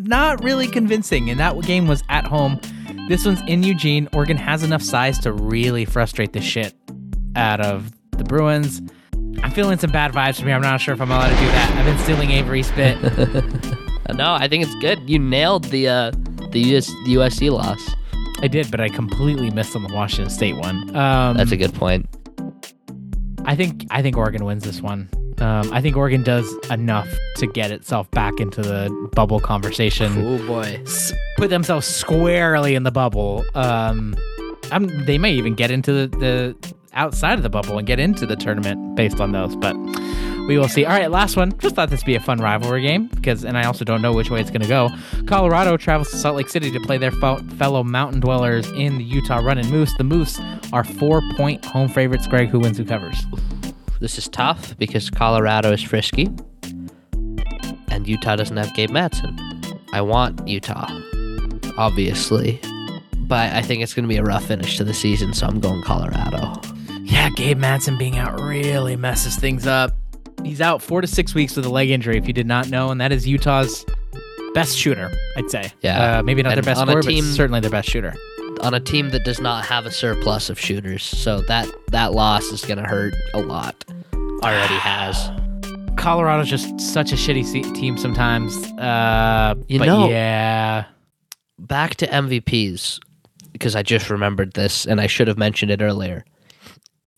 not really convincing, and that game was at home. This one's in Eugene. Oregon has enough size to really frustrate the shit out of the Bruins. I'm feeling some bad vibes from here. I'm not sure if I'm allowed to do that. I've been stealing Avery's bit. Uh, *laughs* no, I think it's good. You nailed the uh, the US, the USC loss. I did, but I completely missed on the Washington State one. Um, That's a good point. I think I think Oregon wins this one. Um, I think Oregon does enough to get itself back into the bubble conversation, Oh boy. s- put themselves squarely in the bubble. Um, I'm, they may even get into the, the outside of the bubble and get into the tournament based on those, but we will see. All right, last one. Just thought this would be a fun rivalry game because, and I also don't know which way it's going to go. Colorado travels to Salt Lake City to play their fo- fellow mountain dwellers in the Utah Running Moose. The Moose are four-point home favorites. Greg, who wins? Who covers? This is tough because Colorado is frisky, and Utah doesn't have Gabe Madsen. I want Utah, obviously, but I think it's going to be a rough finish to the season, so I'm going Colorado. Yeah, Gabe Madsen being out really messes things up. He's out four to six weeks with a leg injury, if you did not know, and that is Utah's best shooter, I'd say. Yeah. Uh, maybe not And their best on a scorer, team- but certainly their best shooter. On a team that does not have a surplus of shooters, so that that loss is going to hurt a lot. Already has. Colorado's just such a shitty team sometimes. Uh, You but know- yeah. Back to MVPs because I just remembered this and I should have mentioned it earlier.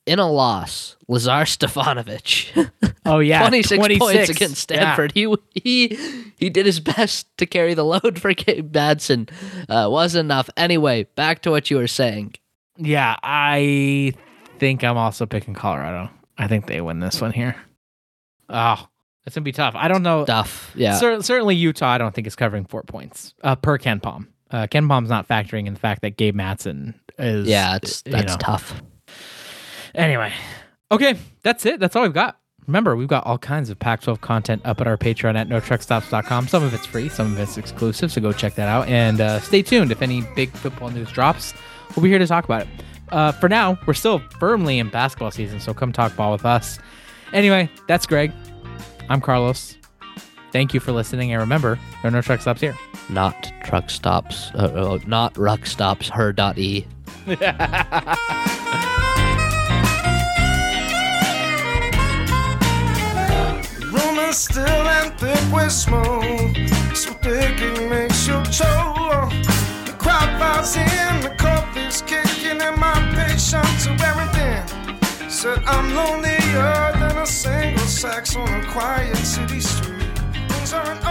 In a loss, Lazar Stefanovic. *laughs* Oh, yeah. 26, *laughs* 26 points against Yeah. Stanford. He he he did his best to carry the load for Gabe Madsen. Uh, wasn't enough. Anyway, back to what you were saying. Yeah, I think I'm also picking Colorado. I think they win this one here. Oh, it's going to be tough. I don't know. Stuff. Yeah. Cer- certainly Utah, I don't think is covering four points uh, per KenPom. Uh, KenPom's not factoring in the fact that Gabe Madsen is. yeah, it's you that's know. tough. Anyway, okay, that's it. That's all we've got. Remember, we've got all kinds of Pac-12 content up at our Patreon at NoTruckStops.com. Some of it's free, some of it's exclusive, so go check that out. And uh, stay tuned. If any big football news drops, we'll be here to talk about it. Uh, for now, we're still firmly in basketball season, so come talk ball with us. Anyway, that's Greg. I'm Carlos. Thank you for listening, and remember, there are no truck stops here. Not truck stops. Uh, uh, not ruck stops. Her *laughs* still and thick with smoke. So thick it makes you choke. The crowd files in, the coffee's kicking, and my patience wearing thin. Said I'm lonelier than a single sax on a quiet city street. Things aren't